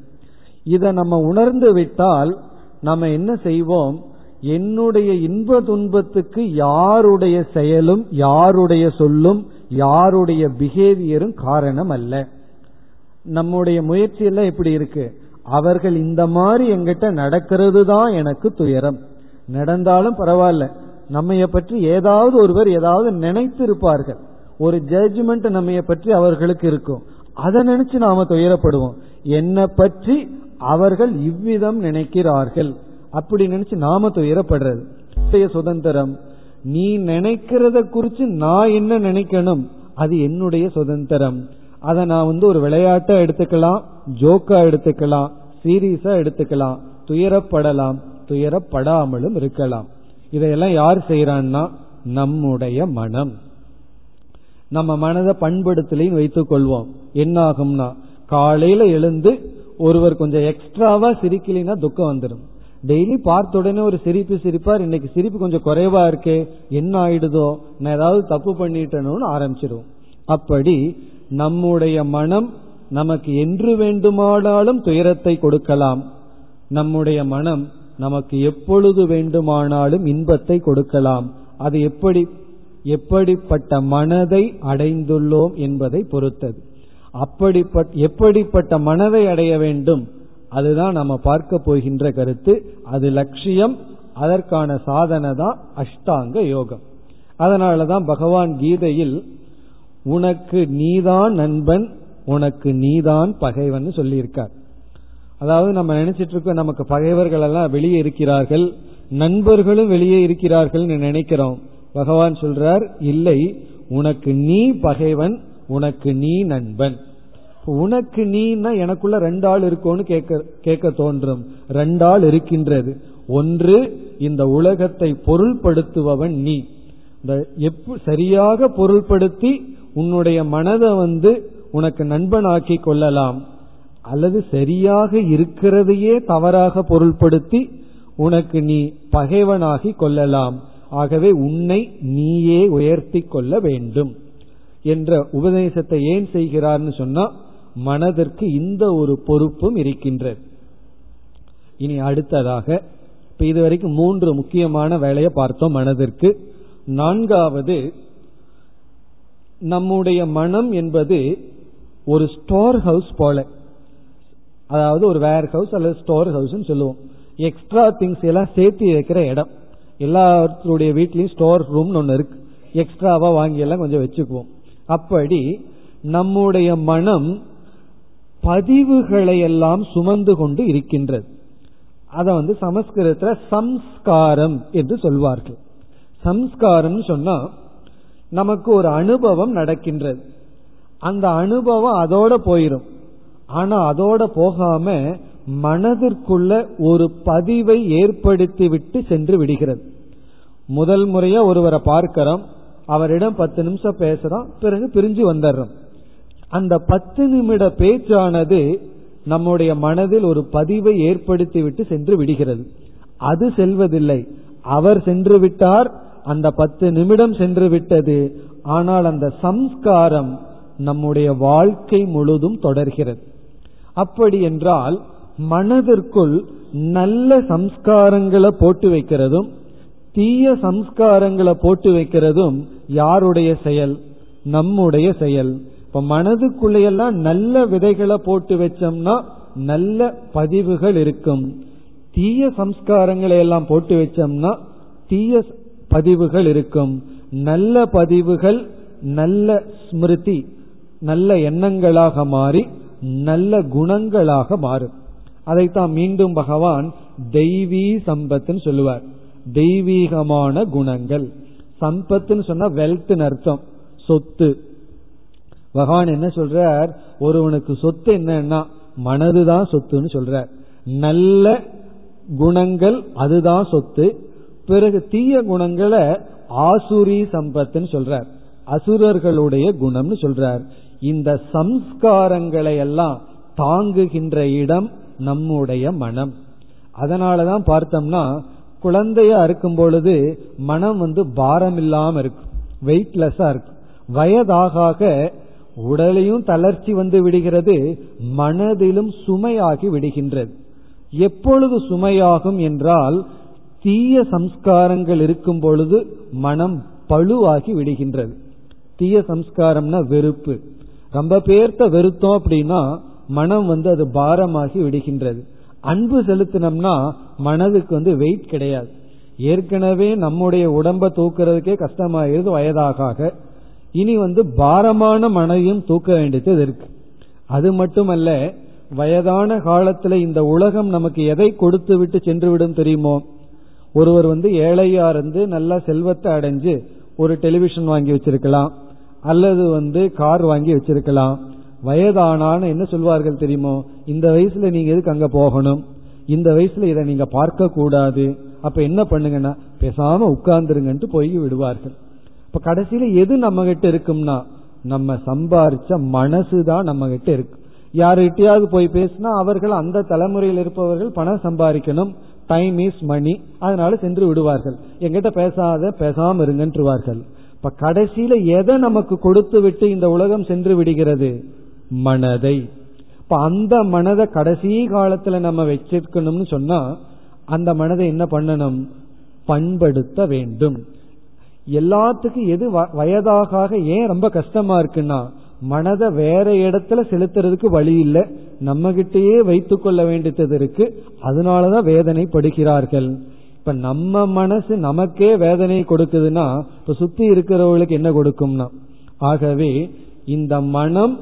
B: இதை நம்ம உணர்ந்து விட்டால் நம்ம என்ன செய்வோம்? என்னுடைய இன்ப துன்பத்துக்கு யாருடைய செயலும் யாருடைய சொல்லும் யாருடைய பிஹேவியரும் காரணம் அல்ல நம்முடைய முயற்சியெல்லாம் எப்படி இருக்கு. அவர்கள் இந்த மாதிரி எங்கிட்ட நடக்கிறது தான் எனக்கு துயரம். நடந்தாலும் பரவாயில்ல. நம்மைய பற்றி ஏதாவது ஒருவர் ஏதாவது நினைத்து இருப்பார்கள் ஒரு ஜட்ஜ்மெண்ட் நம்ம பற்றி அவர்களுக்கு இருக்கும். அதை நினைச்சு நாம துயரப்படுவோம். என்னை பற்றி அவர்கள் இவ்விதம் நினைக்கிறார்கள். அப்படி நினைச்சு நாம துயரப்படுறது. சுதந்திரம். நீ நினைக்கிறத குறிச்சு நான் என்ன நினைக்கணும்? அது என்னுடைய சுதந்திரம். அதை நான் வந்து ஒரு விளையாட்டா எடுத்துக்கலாம் ஜோக்கா எடுத்துக்கலாம் சீரியஸா எடுத்துக்கலாம். துயரப்படலாம் துயரப்படாமலும் இருக்கலாம். இதையெல்லாம் யார் செய்யறான்னா நம்முடைய மனம். நம்ம மனதை பண்படுத்தலையும் வைத்துக் கொள்வோம். என்ன ஆகும்னா காலையில எழுந்து ஒருவர் கொஞ்சம் எக்ஸ்ட்ராவா சிரிக்கலைன்னா துக்கம் வந்துடும் டெய்லி பார்த்த உடனே ஒரு சிரிப்பு சிரிப்பார் இன்னைக்கு சிரிப்பு கொஞ்சம் குறைவா இருக்கே என்ன ஆயிடுதோ நான் ஏதாவது தப்பு பண்ணிட்டேன்னு ஆரம்பிச்சிருவோம். அப்படி நம்முடைய மனம் நமக்கு என்று வேண்டுமானாலும் துயரத்தை கொடுக்கலாம். நம்முடைய மனம் நமக்கு எப்பொழுது வேண்டுமானாலும் இன்பத்தை கொடுக்கலாம். அது எப்படி? எப்படிப்பட்ட மனதை அடைந்துள்ளோம் என்பதை பொறுத்தது. அப்படிப்பட்ட எப்படிப்பட்ட மனதை அடைய வேண்டும் அதுதான் நம்ம பார்க்க போகின்ற கருத்து. அது லட்சியம் அதற்கான சாதனை தான் அஷ்டாங்க யோகம். அதனாலதான் பகவான் கீதையில் உனக்கு நீதான் நண்பன் உனக்கு நீதான் பகைவன் சொல்லியிருக்கார். அதாவது நம்ம நினைச்சிட்டு இருக்கோம் நமக்கு பகைவர்கள் எல்லாம் வெளியே இருக்கிறார்கள் நண்பர்களும் வெளியே இருக்கிறார்கள் நினைக்கிறோம். பகவான் சொல்றார் இல்லை உனக்கு நீ பகைவன் உனக்கு நீ நண்பன். உனக்கு நீன்னா எனக்குள்ள ரெண்டு ஆள் இருக்கோன்னு கேட்க கேட்க தோன்றும். ரெண்டு ஆள் இருக்கின்றது. ஒன்று இந்த உலகத்தை பொருள்படுத்துபவன் நீ. இந்த சரியாக பொருள்படுத்தி உன்னுடைய மனதை வந்து உனக்கு நண்பனாக்கி கொள்ளலாம். அல்லது சரியாக இருக்கிறதையே தவறாக பொருள்படுத்தி உனக்கு நீ பகைவனாகி கொள்ளலாம். ஆகவே உன்னை நீயே உயர்த்தி கொள்ள வேண்டும் என்ற உபதேசத்தை ஏன் செய்கிறார்னு சொன்னா மனதிற்கு இந்த ஒரு பொறுப்பும் இருக்கின்றது. இனி அடுத்ததாக இப்ப இதுவரைக்கும் மூன்று முக்கியமான வேலையை பார்த்தோம் மனதிற்கு. நான்காவது நம்முடைய மனம் என்பது ஒரு ஸ்டோர் ஹவுஸ் போல. அதாவது ஒரு வேர் ஹவுஸ் அல்லது ஸ்டோர் ஹவுஸ் சொல்லுவோம். எக்ஸ்ட்ரா திங்ஸ் எல்லாம் சேர்த்து வைக்கிற இடம். எல்லாருடைய வீட்லயும் ஸ்டோர் ரூம்னு ஒன்று இருக்கு. எக்ஸ்ட்ராவா வாங்கி எல்லாம் கொஞ்சம் வச்சுக்குவோம். அப்படி நம்முடைய மனம் பதிவுகளை எல்லாம் சுமந்து கொண்டு இருக்கின்றது. அத வந்து சமஸ்கிருதத்துல சம்ஸ்காரம் என்று சொல்வார்கள். சம்ஸ்காரம் சொன்னா நமக்கு ஒரு அனுபவம் நடக்கின்றது. அந்த அனுபவம் அதோட போயிரும். ஆனா அதோட போகாம மனதிற்குள்ள ஒரு பதிவை ஏற்படுத்திவிட்டு சென்று விடுகிறது. முதல் முறையா ஒருவரை பார்க்கிறோம். அவரிடம் பத்து நிமிஷம் பேசுறோம். பிறகு பிரிஞ்சு வந்துடுறோம். அந்த பத்து நிமிட பேச்சானது நம்முடைய மனதில் ஒரு பதிவை ஏற்படுத்தி விட்டு சென்று விடுகிறது. அது செல்வதில்லை. அவர் சென்று விட்டார். அந்த பத்து நிமிடம் சென்று விட்டது. ஆனால் அந்த சம்ஸ்காரம் நம்முடைய வாழ்க்கை முழுதும் தொடர்கிறது. அப்படி என்றால் மனதிற்குள் நல்ல சம்ஸ்காரங்களை போட்டு வைக்கிறதும் தீய சம்ஸ்காரங்களை போட்டு வைக்கிறதும் யாருடைய செயல்? நம்முடைய செயல். இப்ப மனதுக்குள்ளையெல்லாம் நல்ல விதைகளை போட்டு வச்சோம்னா நல்ல பதிவுகள் இருக்கும். தீய சம்ஸ்காரங்களை எல்லாம் போட்டு வச்சோம்னா தீய பதிவுகள் இருக்கும். நல்ல பதிவுகள் நல்ல ஸ்மிருதி நல்ல எண்ணங்களாக மாறி நல்ல குணங்களாக மாறும். அதைத்தான் மீண்டும் பகவான் தெய்வீ சம்பத்துன்னு சொல்லுவார். தெய்வீகமான குணங்கள். சம்பத்துன்னு சொன்னா வெல்த்னு அர்த்தம். சொத்து. பகவான் என்ன சொல்றார்? ஒருவனுக்கு சொத்து என்னன்னா மனதுதான் சொத்துன்னு சொல்றார். நல்ல குணங்கள் அதுதான் சொத்து. பிறகு தீய குணங்களை ஆசுரி சம்பத்துன்னு சொல்றார். அசுரர்களுடைய குணம்னு சொல்றார். இந்த சம்ஸ்காரங்களை எல்லாம் தாங்குகின்ற இடம் நம்முடைய மனம். அதனாலதான் பார்த்தோம்னா குழந்தையா இருக்கும் பொழுது மனம் வந்து பாரம் இல்லாம இருக்கும் வெயிட்லெஸ்ஸா இருக்கும். வயதாக உடலையும் தளர்ச்சி வந்து விடுகிறது மனதிலும் சுமையாகி விடுகின்றது. எப்பொழுது சுமையாகும் என்றால் தீய சம்ஸ்காரங்கள் இருக்கும் பொழுது மனம் பழுவாகி விடுகின்றது. தீய சம்ஸ்காரம்னா வெறுப்பு. ரொம்ப பேர்த்த வெறுத்தோம் அப்படின்னா மனம் வந்து அது பாரமாகி விடுகின்றது. அன்பு செலுத்தினோம்னா மனதுக்கு வந்து வெயிட் கிடையாது. ஏற்கனவே நம்முடைய உடம்ப தூக்குறதுக்கே கஷ்டமாயிருது வயதாக இனி வந்து பாரமான மனையும் தூக்க வேண்டியது இருக்கு. அது மட்டுமல்ல வயதான காலத்துல இந்த உலகம் நமக்கு எதை கொடுத்து விட்டு சென்று விடும் தெரியுமோ? ஒருவர் வந்து ஏழையா இருந்து நல்லா செல்வத்தை அடைஞ்சு ஒரு டெலிவிஷன் வாங்கி வச்சிருக்கலாம். அல்லது வந்து கார் வாங்கி வச்சிருக்கலாம். வயதானான்னு என்ன சொல்வார்கள் தெரியுமோ? இந்த வயசுல நீங்க எதுக்கு அங்க போகணும்? இந்த வயசுல இதை நீங்க பார்க்க கூடாது. அப்ப என்ன பண்ணுங்கன்னா பேசாம உட்கார்ந்துருங்கன்ட்டு போய் விடுவார்கள். இப்ப கடைசியில எது நம்ம கிட்ட இருக்கும்னா நம்ம சம்பாரிச்ச மனசுதான் நம்ம கிட்ட இருக்கு. யாருகிட்டயாவது போய் பேசினா அவர்கள் அந்த தலைமுறையில் இருப்பவர்கள் பணம் சம்பாதிக்கணும் டைம் இஸ் மணி அதனால சென்று விடுவார்கள். எங்கிட்ட பேசாத பேசாம இருங்கன்றுவார்கள். இப்ப கடைசியில எதை நமக்கு கொடுத்து விட்டு இந்த உலகம் சென்று விடுகிறது? மனதை. இப்ப அந்த மனதை கடைசி காலத்துல நம்ம வச்சிருக்கணும்னு சொன்னா அந்த மனதை என்ன பண்ணணும்? பண்படுத்த வேண்டும். எல்லாத்துக்கும் எது வயதாக ஏன் ரொம்ப கஷ்டமா இருக்குன்னா மனதை வேற இடத்துல செலுத்துறதுக்கு வழி இல்லை. நம்ம கிட்டயே வைத்து கொள்ள வேண்டியது இருக்கு. அதனாலதான் வேதனைப்படுகிறார்கள். இப்ப நம்ம மனசு நமக்கே வேதனை கொடுக்குதுன்னா இப்ப சுத்தி இருக்கிறவங்களுக்கு என்ன கொடுக்கும்னா ஆகவே இந்த மனம்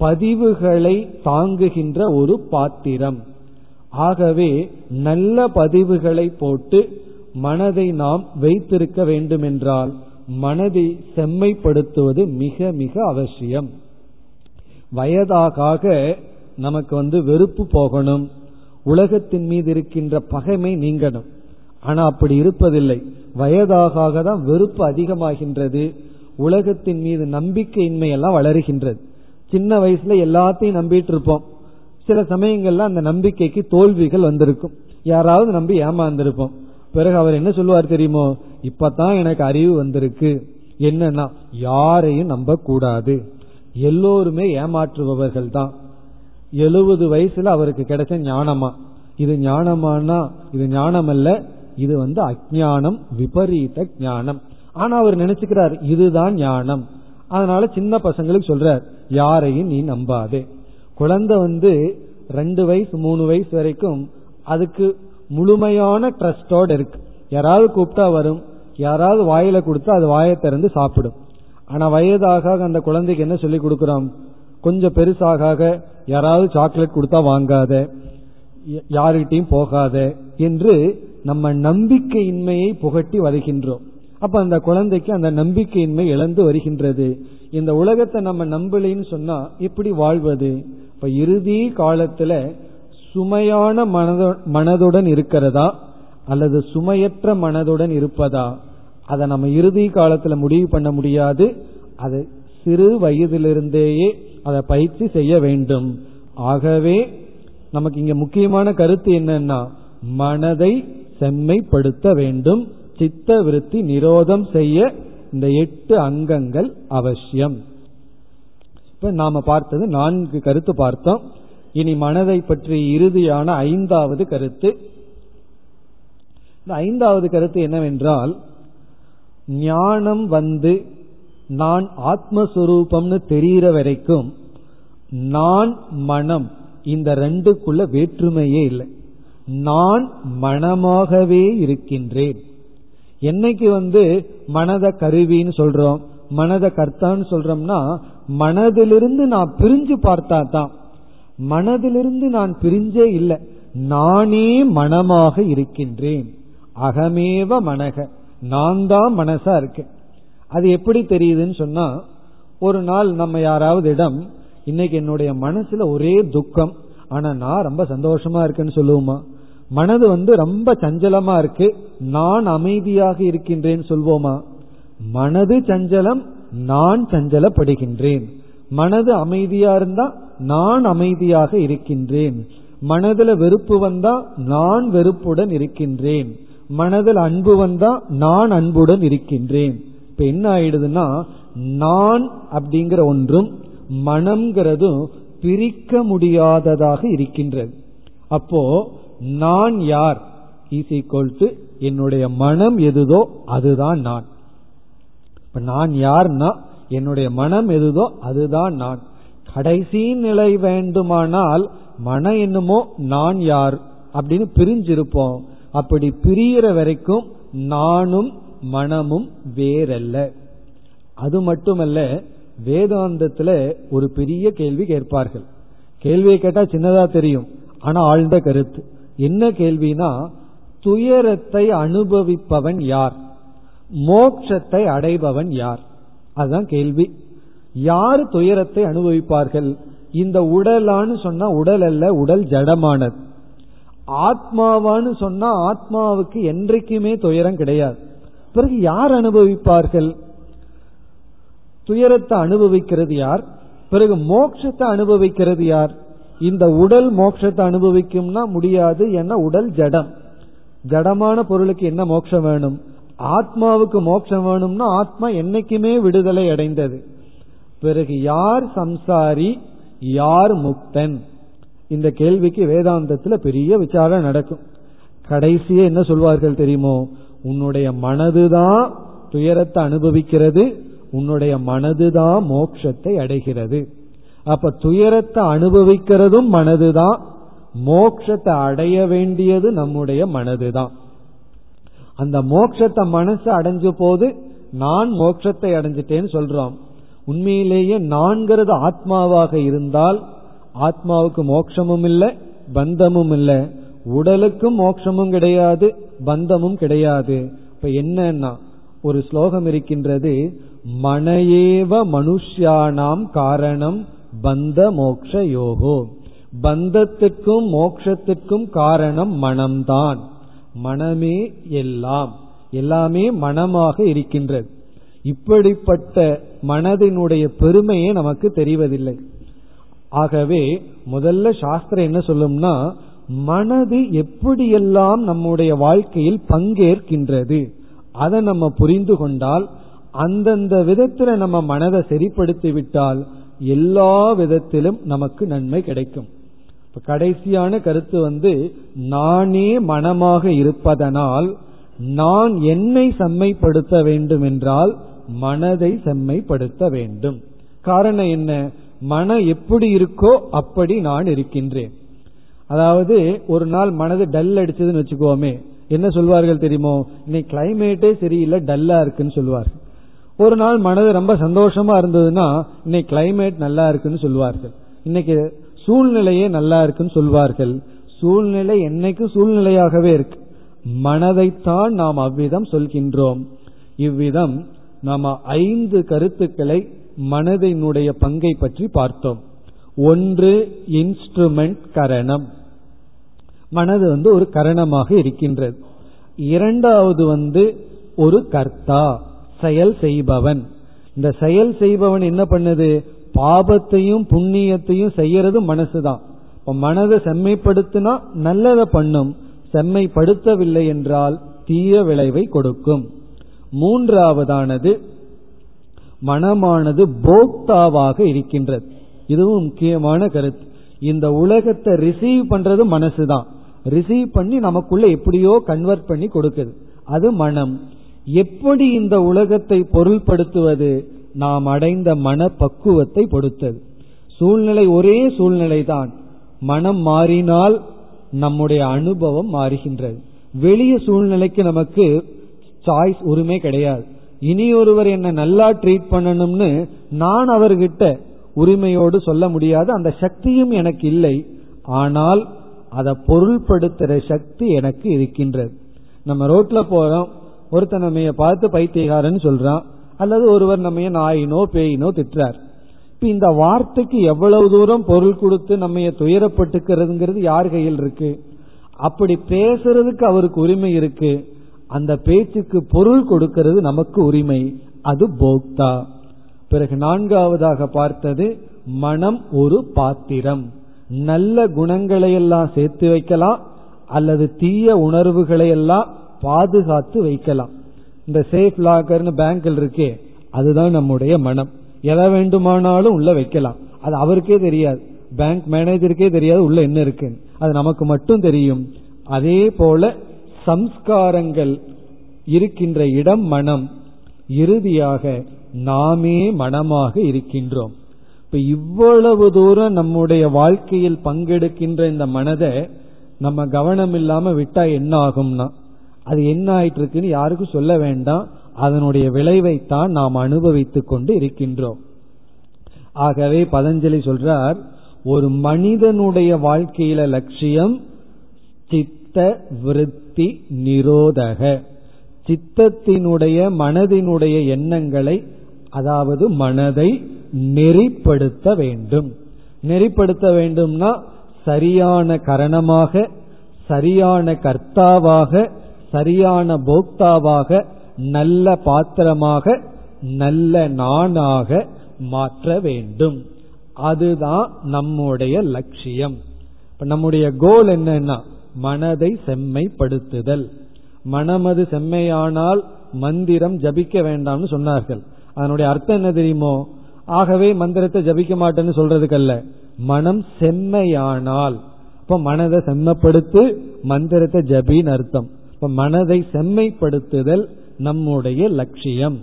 B: பதிவுகளை தாங்குகின்ற ஒரு பாத்திரம். ஆகவே நல்ல பதிவுகளை போட்டு மனதை நாம் வைத்திருக்க வேண்டுமென்றால் மனதை செம்மைப்படுத்துவது மிக மிக அவசியம். வயதாக நமக்கு வந்து வெறுப்பு போகணும். உலகத்தின் மீது இருக்கின்ற பகைமை நீங்கணும். ஆனா அப்படி இருப்பதில்லை. வயதாக தான் வெறுப்பு அதிகமாகின்றது. உலகத்தின் மீது நம்பிக்கையின்மை எல்லாம் வளருகின்றது. சின்ன வயசுல எல்லாத்தையும் நம்பிட்டு இருப்போம். சில சமயங்கள்ல அந்த நம்பிக்கைக்கு தோல்விகள் வந்திருக்கும். யாராவது நம்பி ஏமாந்திருப்போம். பிறகு அவர் என்ன சொல்லுவார் தெரியுமோ? இப்பதான் எனக்கு அறிவு வந்திருக்கு. என்னன்னா யாரையும் நம்ப கூடாது எல்லோருமே ஏமாற்றுபவர்கள் தான். எழுபது வயசுல அவருக்கு கிடைச்ச ஞானமா? இது ஞானமானா இது ஞானம் அல்ல இது வந்து அஜானம் விபரீத ஞானம். ஆனா அவர் நினைச்சுக்கிறார் இதுதான் ஞானம். அதனால சின்ன பசங்களுக்கு சொல்றார் யாரையும் நீ நம்பாதே. குழந்தை வந்து ரெண்டு வயசு மூணு வயசு வரைக்கும் அதுக்கு முழுமையான ட்ரஸ்டோட இருக்கு. யாராவது கூப்பிட்டா வரும். யாராவது வாயில கொடுத்தா அது வாயை திறந்து சாப்பிடும். ஆனா வயதாக அந்த குழந்தைக்கு என்ன சொல்லி கொடுக்கிறோம்? கொஞ்சம் பெருசாக யாராவது சாக்லேட் கொடுத்தா வாங்காத. யாருகிட்டையும் போகாத என்று நம்ம நம்பிக்கையின்மையை புகட்டி வருகின்றோம் அப்ப அந்த குழந்தைக்கு அந்த நம்பிக்கையின்மை இழந்து வருகின்றது. இந்த உலகத்தை நம்ம நம்பலைன்னு சொன்னா எப்படி வாழ்வது? இப்ப இறுதி காலத்துல சுமையான மனதோ மனதுடன் இருக்கிறதா? அல்லது சுமையற்ற மனதுடன் இருப்பதா? அதை நம்ம இறுதி காலத்துல முடிவு பண்ண முடியாது. அதை சிறு வயதிலிருந்தேயே அதை பயிற்சி செய்ய வேண்டும். ஆகவே நமக்கு இங்க முக்கியமான கருத்து என்னன்னா மனதை செம்மைப்படுத்த வேண்டும். சித்த விருத்தி நிரோதம் செய்ய இந்த எட்டு அங்கங்கள் அவசியம். இப்ப நாம பார்த்தது நான்கு கருத்து பார்த்தோம். இனி மனதை பற்றி இறுதியான ஐந்தாவது கருத்து. இந்த ஐந்தாவது கருத்து என்னவென்றால் ஞானம் வந்து நான் ஆத்மஸ்வரூபம்னு தெரிகிற வரைக்கும் நான் மனம் இந்த ரெண்டுக்குள்ள வேற்றுமையே இல்லை. நான் மனமாகவே இருக்கின்றேன். என்னைக்கு வந்து மனத கருவின்னு சொல்றோம் மனத கர்த்தான்னு சொல்றோம்னா மனதிலிருந்து நான் பிரிஞ்சு பார்த்தா தான் மனதிலிருந்து நான் பிரிஞ்சே இல்லை நானே மனமாக இருக்கின்றேன். அகமேவ மனக நான் தான் மனசா இருக்கேன். அது எப்படி தெரியுதுன்னு சொன்னா ஒரு நாள் நம்ம யாராவது இடம் இன்னைக்கு என்னுடைய மனசுல ஒரே துக்கம் ஆனா நான் ரொம்ப சந்தோஷமா இருக்கேன்னு சொல்லுவோமா? மனது வந்து ரொம்ப சஞ்சலமா இருக்கு. நான் அமைதியாக இருக்கின்றேன் சொல்வோமா? மனது சஞ்சலம் நான் சஞ்சலப்படுகின்றேன். மனது அமைதியா இருந்தா நான் அமைதியாக இருக்கின்றேன். மனதுல வெறுப்பு வந்தா நான் வெறுப்புடன் இருக்கின்றேன். மனதில் அன்பு வந்தா நான் அன்புடன் இருக்கின்றேன். இப்ப என்ன ஆயிடுதுன்னா நான் அப்படிங்கிற ஒன்றும் மனம்ங்கிறதும் பிரிக்க முடியாததாக இருக்கின்றது. அப்போ நான் யார்? இஸ் ஈக்வல் டு என்னுடைய மனம் எதுதோ அதுதான் நான். இப்ப நான் யார்னா என்னுடைய மனம் எதுதோ அதுதான் நான். கடைசி நிலை வேண்டுமானால் மன என்னமோ நான் யார் அப்படின்னு பிரிஞ்சிருப்போம். அப்படி பிரியிற வரைக்கும் நானும் மனமும் வேறல்ல. அது மட்டுமல்ல வேதாந்தத்துல ஒரு பெரிய கேள்வி கேட்பார்கள். கேள்வியை கேட்டா சின்னதா தெரியும். ஆனா ஆழ்ந்த கருத்து. என்ன கேள்வினா துயரத்தை அனுபவிப்பவன் யார்? மோட்சத்தை அடைபவன் யார்? அதுதான் கேள்வி. யார் துயரத்தை அனுபவிப்பார்கள்? இந்த உடலான்னு சொன்னா உடல் அல்ல உடல் ஜடமானது. ஆத்மாவான்னு சொன்னா ஆத்மாவுக்கு என்றைக்குமே துயரம் கிடையாது. பிறகு யார் அனுபவிப்பார்கள்? துயரத்தை அனுபவிக்கிறது யார்? பிறகு மோட்சத்தை அனுபவிக்கிறது யார்? இந்த உடல் மோட்சத்தை அனுபவிக்கும்னா முடியாது ஏன்னா உடல் ஜடம். ஜடமான பொருளுக்கு என்ன மோட்சம் வேணும்? ஆத்மாவுக்கு மோட்சம் வேணும்னா ஆத்மா என்னைக்குமே விடுதலை அடைந்தது. பிறகு யார் சம்சாரி? யார் முக்தன்? இந்த கேள்விக்கு வேதாந்தத்துல பெரிய விசாரம் நடக்கும். கடைசியே என்ன சொல்வார்கள் தெரியுமோ? உன்னுடைய மனதுதான் துயரத்தை அனுபவிக்கிறது உன்னுடைய மனதுதான் மோட்சத்தை அடைகிறது. அப்ப துயரத்தை அனுபவிக்கிறதும் மனதுதான். மோட்சத்தை அடைய வேண்டியது நம்முடைய மனதுதான். அந்த மோட்சத்தை மனசு அடைஞ்ச போது நான் மோட்சத்தை அடைஞ்சிட்டேன்னு சொல்றோம். உண்மையிலேயே நான்கிறது ஆத்மாவாக இருந்தால் ஆத்மாவுக்கு மோட்சமும் இல்லை பந்தமும் இல்லை. உடலுக்கும் மோட்சமும் கிடையாது பந்தமும் கிடையாது. இப்ப என்னன்னா ஒரு ஸ்லோகம் இருக்கின்றது மனையேவ மனுஷ்யானாம் காரணம் பந்த மோக்ஷ யோகோ பந்தத்திற்கும் மோக்ஷத்திற்கும் காரணம் மனம்தான். மனமே எல்லாம். எல்லாமே மனமாக இருக்கின்றது. இப்படிப்பட்ட மனதினுடைய பெருமையே நமக்கு தெரிவதில்லை. ஆகவே முதல்ல சாஸ்திரம் என்ன சொல்லும்னா மனது எப்படியெல்லாம் நம்முடைய வாழ்க்கையில் பங்கேற்கின்றது அதை நம்ம புரிந்து கொண்டால் அந்தந்த விதத்துல நம்ம மனதை சரிப்படுத்தி விட்டால் எல்லா விதத்திலும் நமக்கு நன்மை கிடைக்கும். கடைசியான கருத்து வந்து நானே மனமாக இருப்பதனால் நான் என்னை செம்மைப்படுத்த வேண்டும் என்றால் மனதை செம்மைப்படுத்த வேண்டும். காரணம் என்ன? மனம் எப்படி இருக்கோ அப்படி நான் இருக்கின்றேன். அதாவது ஒரு நாள் மனது டல் அடிச்சதுன்னு வச்சுக்கோமே. என்ன சொல்வார்கள் தெரியுமோ? இன்னைக்கு கிளைமேட்டே சரியில்லை டல்லா இருக்குன்னு சொல்லுவார்கள் ஒரு நாள் மனது ரொம்ப சந்தோஷமா இருந்ததுன்னா இன்னைக்கு கிளைமேட் நல்லா இருக்குன்னு சொல்வார்கள். இன்னைக்கு சூழ்நிலையே நல்லா இருக்குன்னு சொல்வார்கள். சூழ்நிலை என்னைக்கும் சூழ்நிலையாகவே இருக்கு. மனதைத்தான் நாம் அவ்விதம் சொல்கின்றோம். இவ்விதம் நாம ஐந்து கருத்துக்களை மனதினுடைய பங்கை பற்றி பார்த்தோம். ஒன்று இன்ஸ்ட்ருமெண்ட் கரணம். மனது வந்து ஒரு கரணமாக இருக்கின்றது. இரண்டாவது வந்து ஒரு கர்த்தா. செயல் செய்பவன். இந்த செயல் செய்பவன் என்ன பண்ணுது? பாபத்தையும் புண்ணியத்தையும் செய்யறது மனசுதான். இப்ப மனதை செம்மைப்படுத்தினா நல்லதை பண்ணும். செம்மைப்படுத்தவில்லை என்றால் தீய விளைவை கொடுக்கும். மூன்றாவதானது மனமானது போக்தாவாக இருக்கின்றது. இதுவும் முக்கியமான கருத்து. இந்த உலகத்தை ரிசீவ் பண்றது மனசுதான். ரிசீவ் பண்ணி நமக்குள்ள எப்படியோ கன்வெர்ட் பண்ணி கொடுக்குது. அது மனம். எப்படி இந்த உலகத்தை பொருள்படுத்துவது? நாம் அடைந்த மன பக்குவத்தை பொறுத்தது. சூழ்நிலை ஒரே சூழ்நிலை தான் மனம் மாறினால் நம்முடைய அனுபவம் மாறுகின்றது. வெளிய சூழ்நிலைக்கு நமக்கு சாய்ஸ் உரிமை கிடையாது. இனி ஒருவர் என்ன நல்லா ட்ரீட் பண்ணணும்னு நான் அவர்கிட்ட உரிமையோடு சொல்ல முடியாது. அந்த சக்தியும் எனக்கு இல்லை. ஆனால் அதை பொருள்படுத்துற சக்தி எனக்கு இருக்கின்றது. நம்ம ரோட்ல போறோம். ஒருத்தன் நம்ம பார்த்து பைத்தியகாரன்னு சொல்றான். அல்லது ஒருவர் நம்ம நாயினோ பேயினோ திட்டுறார். இப்ப இந்த வார்த்தைக்கு எவ்வளவு தூரம் பொருள் கொடுத்து நம்ம துயரப்பட்டுக்கிறதுங்கிறது யார் கையில் இருக்கு? அப்படி பேசுறதுக்கு அவருக்கு உரிமை இருக்கு. அந்த பேச்சுக்கு பொருள் கொடுக்கிறது நமக்கு உரிமை. அது போக்தா. பிறகு நான்காவதாக பார்த்தது மனம் ஒரு பாத்திரம். நல்ல குணங்களை எல்லாம் சேர்த்து வைக்கலாம் அல்லது தீய உணர்வுகளை எல்லாம் பாதுகாத்து வைக்கலாம். இந்த சேஃப் லாக்கர்னு பேங்க்ல இருக்கே அதுதான் நம்முடைய மனம். எதை வேண்டுமானாலும் உள்ள வைக்கலாம். அது அவருக்கே தெரியாது. பேங்க் மேனேஜருக்கே தெரியாது உள்ள என்ன இருக்கு அது நமக்கு மட்டும் தெரியும். அதே போல சம்ஸ்காரங்கள் இருக்கின்ற இடம் மனம். இறுதியாக நாமே மனமாக இருக்கின்றோம். இப்ப இவ்வளவு தூரம் நம்முடைய வாழ்க்கையில் பங்கெடுக்கின்ற இந்த மனதை நம்ம கவனம் இல்லாம விட்டா என்ன ஆகும்னா அது என்ன ஆயிட்டு இருக்குன்னு யாருக்கும் சொல்ல வேண்டாம். அதனுடைய விளைவைத்தான் நாம் அனுபவித்துக் கொண்டு இருக்கின்றோம். ஆகவே பதஞ்சலி சொல்றார் ஒரு மனிதனுடைய வாழ்க்கையில லட்சியம் சித்த விருத்தி நிரோதக. சித்தத்தினுடைய மனதினுடைய எண்ணங்களை அதாவது மனதை நெறிப்படுத்த வேண்டும். நெறிப்படுத்த வேண்டும்னா சரியான கரணமாக சரியான கர்த்தாவாக சரியான போக்தாவாக நல்ல பாத்திரமாக நல்ல நானாக மாற்ற வேண்டும். அதுதான் நம்முடைய லட்சியம். இப்ப நம்முடைய கோல் என்னன்னா மனதை செம்மைப்படுத்துதல். மனமது செம்மையானால் மந்திரம் ஜபிக்க வேண்டாம்னு சொன்னார்கள். அதனுடைய அர்த்தம் என்ன தெரியுமோ? ஆகவே மந்திரத்தை ஜபிக்க மாட்டேன்னு சொல்றதுக்கல்ல. மனம் செம்மையானால். இப்ப மனதை செம்மப்படுத்து மந்திரத்தை ஜபின்னு அர்த்தம். இப்ப மனதை செம்மைப்படுத்துதல் நம்முடைய லட்சியம்.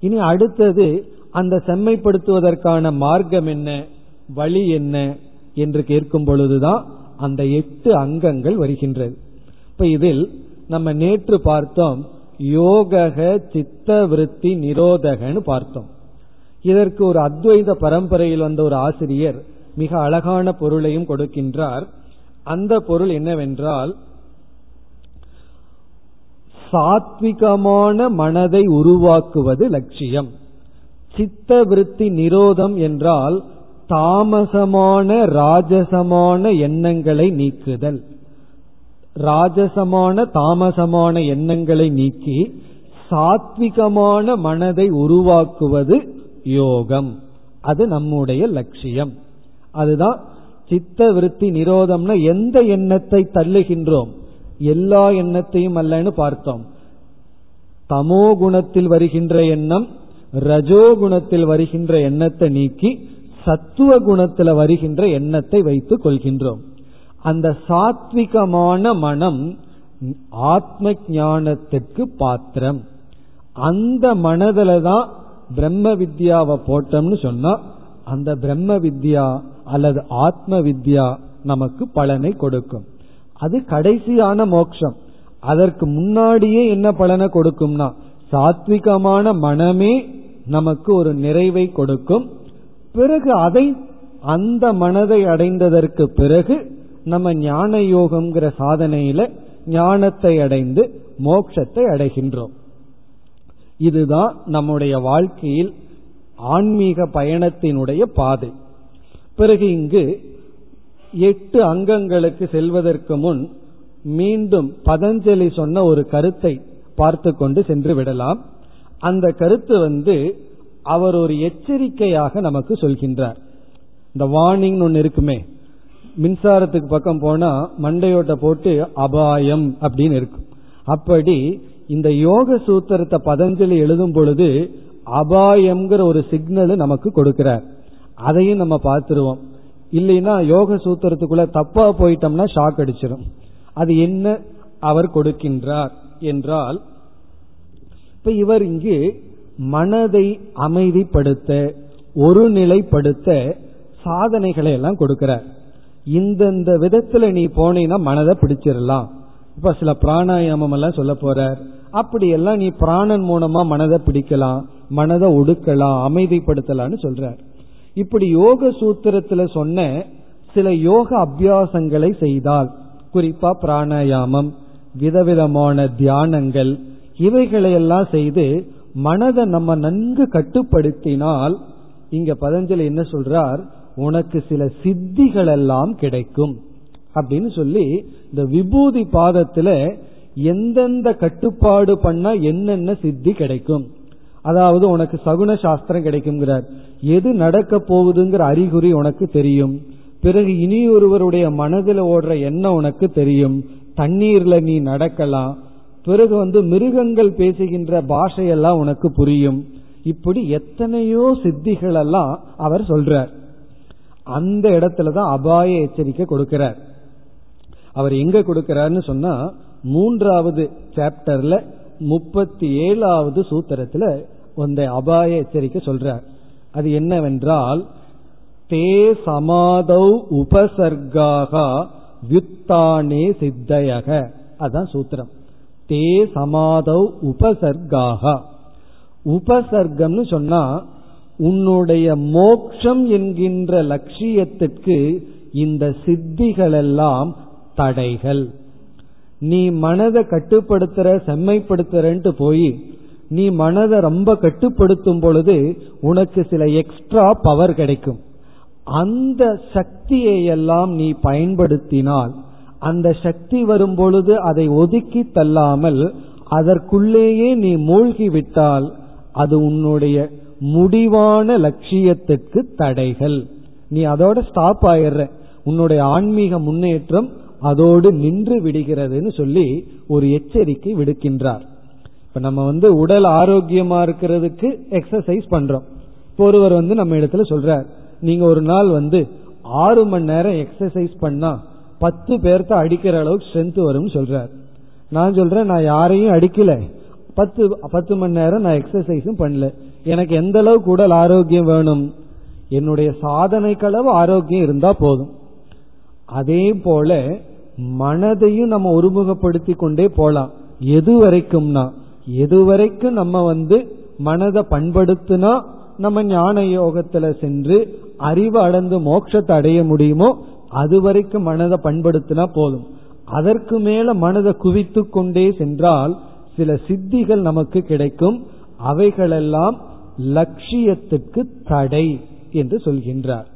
B: இனி அடுத்தது அந்த செம்மைப்படுத்துவதற்கான மார்க்கம் என்ன வழி என்ன என்று கேட்கும் பொழுதுதான் அந்த எட்டு அங்கங்கள் வருகின்றது. இப்ப இதில் நம்ம நேற்று பார்த்தோம் யோகக சித்த விருத்தி நிரோதகன்னு பார்த்தோம். இதற்கு ஒரு அத்வைத பரம்பரையில் வந்த ஒரு ஆசிரியர் மிக அழகான பொருளையும் கொடுக்கின்றார். அந்த பொருள் என்னவென்றால் சாத்விகமான மனதை உருவாக்குவது லட்சியம். சித்த விருத்தி நிரோதம் என்றால் தாமசமான ராஜசமான எண்ணங்களை நீக்குதல். ராஜசமான தாமசமான எண்ணங்களை நீக்கி சாத்விகமான மனதை உருவாக்குவது யோகம். அது நம்முடைய லட்சியம். அதுதான் சித்த விருத்தி நிரோதம்னா எந்த எண்ணத்தை தள்ளுகின்றோம்? எல்லா எண்ணத்தையும் அல்லன்னு பார்த்தோம். தமோ குணத்தில் வருகின்ற எண்ணம் ரஜோகுணத்தில் வருகின்ற எண்ணத்தை நீக்கி சத்துவ குணத்தில் வருகின்ற எண்ணத்தை வைத்துக் கொள்கின்றோம். அந்த சாத்விகமான மனம் ஆத்ம ஞானத்திற்கு பாத்திரம். அந்த மனதில தான் பிரம்ம வித்யாவை போட்டோம்னு சொன்னா அந்த பிரம்ம வித்யா அல்லது ஆத்ம வித்யா நமக்கு பலனை கொடுக்கும். அது கடைசியான மோட்சம். அதற்கு முன்னாடியே என்ன பலனை கொடுக்கும்னா சாத்விகமான மனமே நமக்கு ஒரு நிறைவை கொடுக்கும். பிறகு அதை அந்த மனதை அடைந்ததற்கு பிறகு நம்ம ஞான யோகம்ங்கிற சாதனையில ஞானத்தை அடைந்து மோட்சத்தை அடைகின்றோம். இதுதான் நம்முடைய வாழ்க்கையில் ஆன்மீக பயணத்தினுடைய பாதை. பிறகு இங்கு எட்டு அங்கங்களுக்கு செல்வதற்கு முன் மீண்டும் பதஞ்சலி சொன்ன ஒரு கருத்தை பார்த்து கொண்டு சென்று விடலாம். அந்த கருத்து வந்து அவர் ஒரு எச்சரிக்கையாக நமக்கு சொல்கின்றார். இந்த வார்னிங் ஒன்று இருக்குமே. மின்சாரத்துக்கு பக்கம் போனா மண்டையோட்ட போட்டு அபாயம் அப்படின்னு இருக்கும். அப்படி இந்த யோக சூத்திரத்தை பதஞ்சலி எழுதும் பொழுது அபாயம்ங்கிற ஒரு சிக்னல் நமக்கு கொடுக்கிறார். அதையும் நம்ம பார்த்துருவோம். இல்லைன்னா யோக சூத்திரத்துக்குள்ள தப்பா போயிட்டோம்னா ஷாக் அடிச்சிடும் அது என்ன? அவர் கொடுக்கின்றார் என்றால் இப்ப இவர் இங்கு மனதை அமைதிப்படுத்த ஒருநிலைப்படுத்த சாதனைகளை எல்லாம் கொடுக்கிறார். இந்தந்த விதத்துல நீ போனீன்னா மனதை பிடிச்சிடலாம் இப்ப சில பிராணாயாமம் எல்லாம் சொல்ல போறார். அப்படியெல்லாம் நீ பிராணன் மூலமா மனதை பிடிக்கலாம் மனதை ஒடுக்கலாம் அமைதிப்படுத்தலாம்னு சொல்றார். இப்படி யோக சூத்திரத்துல சொன்ன சில யோக அபியாசங்களை செய்தால் குறிப்பா பிராணாயாமம் விதவிதமான தியானங்கள் இவைகளையெல்லாம் செய்து மனதை நம்ம நன்கு கட்டுப்படுத்தினால் இங்க பதஞ்சலி என்ன சொல்றார்? உனக்கு சில சித்திகள் எல்லாம் கிடைக்கும். அப்படின்னு சொல்லி இந்த விபூதி பாதத்துல எந்தெந்த கட்டுப்பாடு பண்ணா என்னென்ன சித்தி கிடைக்கும்? அதாவது உனக்கு சகுன சாஸ்திரம் கிடைக்குங்கிறார் எது நடக்க போகுதுங்கிற அறிகுறி உனக்கு தெரியும். பிறகு இனி ஒருவருடைய மனதில் ஓடுற எண்ணம் உனக்கு தெரியும். தண்ணீர்ல நீ நடக்கலாம். பிறகு வந்து மிருகங்கள் பேசுகின்ற பாஷையெல்லாம் உனக்கு புரியும். இப்படி எத்தனையோ சித்திகள் எல்லாம் அவர் சொல்றார். அந்த இடத்துலதான் அபாய எச்சரிக்கை கொடுக்கிறார். அவர் எங்க கொடுக்கிறார்னு சொன்னா மூன்றாவது சாப்டர்ல முப்பத்தி ஏழாவது சூத்திரத்துல அந்த அபாய எச்சரிக்கை சொல்றார். அது என்னவென்றால் தே சமாதௌ உபசர்காக வியுத்தானே சித்தயக. அதான் சூத்திரம். தே சமாதௌ உபசர்காக. உபசர்க்கம்னு சொன்னா உன்னுடைய மோக்ஷம் என்கின்ற லட்சியத்திற்கு இந்த சித்திகளெல்லாம் தடைகள். நீ மனதை கட்டுப்படுத்துற செம்மைப்படுத்துறன்ட்டு போய் நீ மனதை ரொம்ப கட்டுப்படுத்தும் பொழுது உனக்கு சில எக்ஸ்ட்ரா பவர் கிடைக்கும். அந்த சக்தியை எல்லாம் நீ பயன்படுத்தினால் அந்த சக்தி வரும் பொழுது அதை ஒதுக்கி தள்ளாமல் அதற்குள்ளேயே நீ மூழ்கி விட்டால் அது உன்னுடைய முடிவான லட்சியத்துக்கு தடைகள். நீ அதோட ஸ்டாப் ஆயிடுற. உன்னுடைய ஆன்மீக முன்னேற்றம் அதோடு நின்று விடுகிறதுன்னு சொல்லி ஒரு எச்சரிக்கை விடுக்கின்றார். இப்ப நம்ம வந்து உடல் ஆரோக்கியமா இருக்கிறதுக்கு எக்ஸசைஸ் பண்றோம். இப்போ ஒருவர் வந்து நம்ம இடத்துல சொல்றார் நீங்க ஒரு நாள் வந்து ஆறு மணி நேரம் எக்ஸசைஸ் பண்ணா பத்து பேர்த்த அடிக்கிற அளவுக்கு ஸ்ட்ரென்த் வரும்னு சொல்றார். நான் சொல்றேன் நான் யாரையும் அடிக்கல. பத்து பத்து மணி நேரம் நான் எக்ஸசைஸும் பண்ணல. எனக்கு எந்த அளவுக்கு உடல் ஆரோக்கியம் வேணும்? என்னுடைய சாதனைக்களவு ஆரோக்கியம் இருந்தா போதும். அதே போல மனதையும் நம்ம ஒருமுகப்படுத்தி கொண்டே போலாம். எது வரைக்கும்னா எது வரைக்கும் நம்ம வந்து மனதை பண்படுத்தினா நம்ம ஞான யோகத்துல சென்று அறிவு அடைந்து மோட்சத்தை அடைய முடியுமோ அது வரைக்கும் மனதை பண்படுத்தினா போதும். அதற்கு மேல மனதை குவித்து கொண்டே சென்றால் சில சித்திகள் நமக்கு கிடைக்கும். அவைகளெல்லாம் லட்சியத்துக்கு தடை என்று சொல்கின்றார்.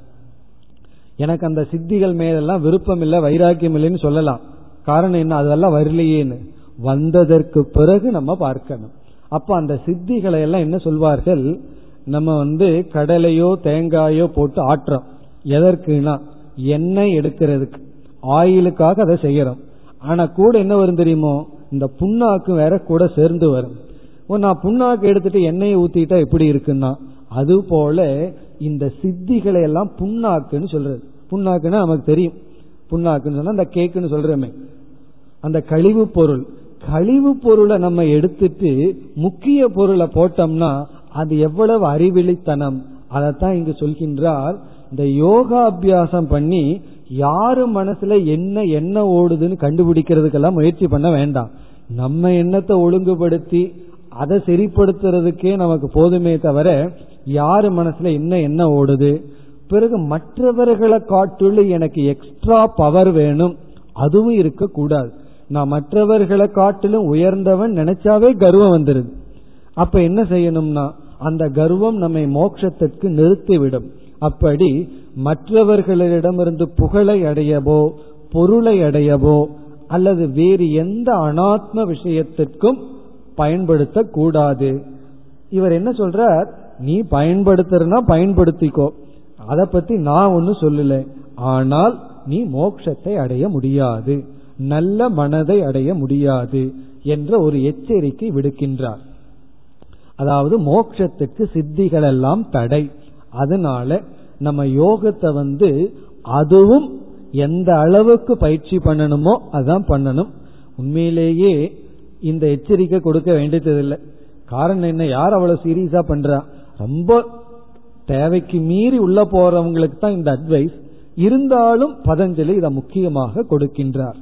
B: எனக்கு அந்த சித்திகள் மேலெல்லாம் விருப்பம் இல்லை வைராக்கியம் இல்லைன்னு சொல்லலாம். காரணம் என்ன? அதெல்லாம் வரலையேன்னு. வந்ததற்கு பிறகு நம்ம பார்க்கணும். அப்ப அந்த சித்திகளை எல்லாம் என்ன சொல்வார்கள்? நம்ம வந்து கடலையோ தேங்காயோ போட்டு ஆட்டுறோம். எதற்குனா எண்ணெய் எடுக்கிறதுக்கு. ஆயிலுக்காக அதை செய்யறோம். ஆனா கூட என்ன வரும் தெரியுமோ? இந்த புண்ணாக்கு வேற கூட சேர்ந்து வரும். நான் புண்ணாக்கு எடுத்துட்டு எண்ணெயை ஊத்திட்டா எப்படி இருக்குன்னா அது போல இந்த சித்திகளை எல்லாம் புண்ணாக்குன்னு சொல்றது. புண்ணாக்குன்னா நமக்கு தெரியும். புண்ணாக்குன்னு சொன்னா அந்த கேக்குன்னு சொல்றோமே. அந்த கழிவு பொருள். கழிவு பொருளை நம்ம எடுத்துட்டு முக்கிய பொருளை போட்டோம்னா அது எவ்வளவு அறிவிழித்தனம் அதைத்தான் இங்கு சொல்கின்றார். இந்த யோகாபியாசம் பண்ணி யாரு மனசுல என்ன என்ன ஓடுதுன்னு கண்டுபிடிக்கிறதுக்கெல்லாம் முயற்சி பண்ண வேண்டாம். நம்ம எண்ணத்தை ஒழுங்குபடுத்தி அதை சரிப்படுத்துறதுக்கே நமக்கு போதுமே தவிர யாரு மனசுல என்ன என்ன ஓடுது? பிறகு மற்றவர்களை காட்டுள்ள எனக்கு எக்ஸ்ட்ரா பவர் வேணும். அதுவும் இருக்கக்கூடாது. நான் மற்றவர்களை காட்டிலும் உயர்ந்தவன் நினைச்சாவே கர்வம் வந்துருது. அப்ப என்ன செய்யணும்னா அந்த கர்வம் நம்மை மோட்சத்திற்கு நிறுத்திவிடும். அப்படி மற்றவர்களிடமிருந்து புகழை அடையவோ பொருளை அடையவோ அல்லது வேறு எந்த அனாத்ம விஷயத்திற்கும் பயன்படுத்தக்கூடாது. இவர் என்ன சொல்றார்? நீ பயன்படுத்துறனா பயன்படுத்திக்கோ. அதை பத்தி நான் ஒன்னும் சொல்லல. ஆனால் நீ மோட்சத்தை அடைய முடியாது. நல்ல மனதை அடைய முடியாது என்ற ஒரு எச்சரிக்கை விடுக்கின்றார். அதாவது மோட்சத்துக்கு சித்திகள் எல்லாம் தடை. அதனால நம்ம யோகத்தை வந்து அதுவும் எந்த அளவுக்கு பயிற்சி பண்ணணுமோ அதான் பண்ணணும். உண்மையிலேயே இந்த எச்சரிக்கை கொடுக்க வேண்டியதில்லை. காரணம் என்ன? யார் அவ்வளவு சீரியஸா பண்றா? ரொம்ப தேவைக்கு மீறி உள்ள போறவங்களுக்கு தான் இந்த அட்வைஸ் இருந்தாலும் பதஞ்சலி இதை முக்கியமாக கொடுக்கின்றார்.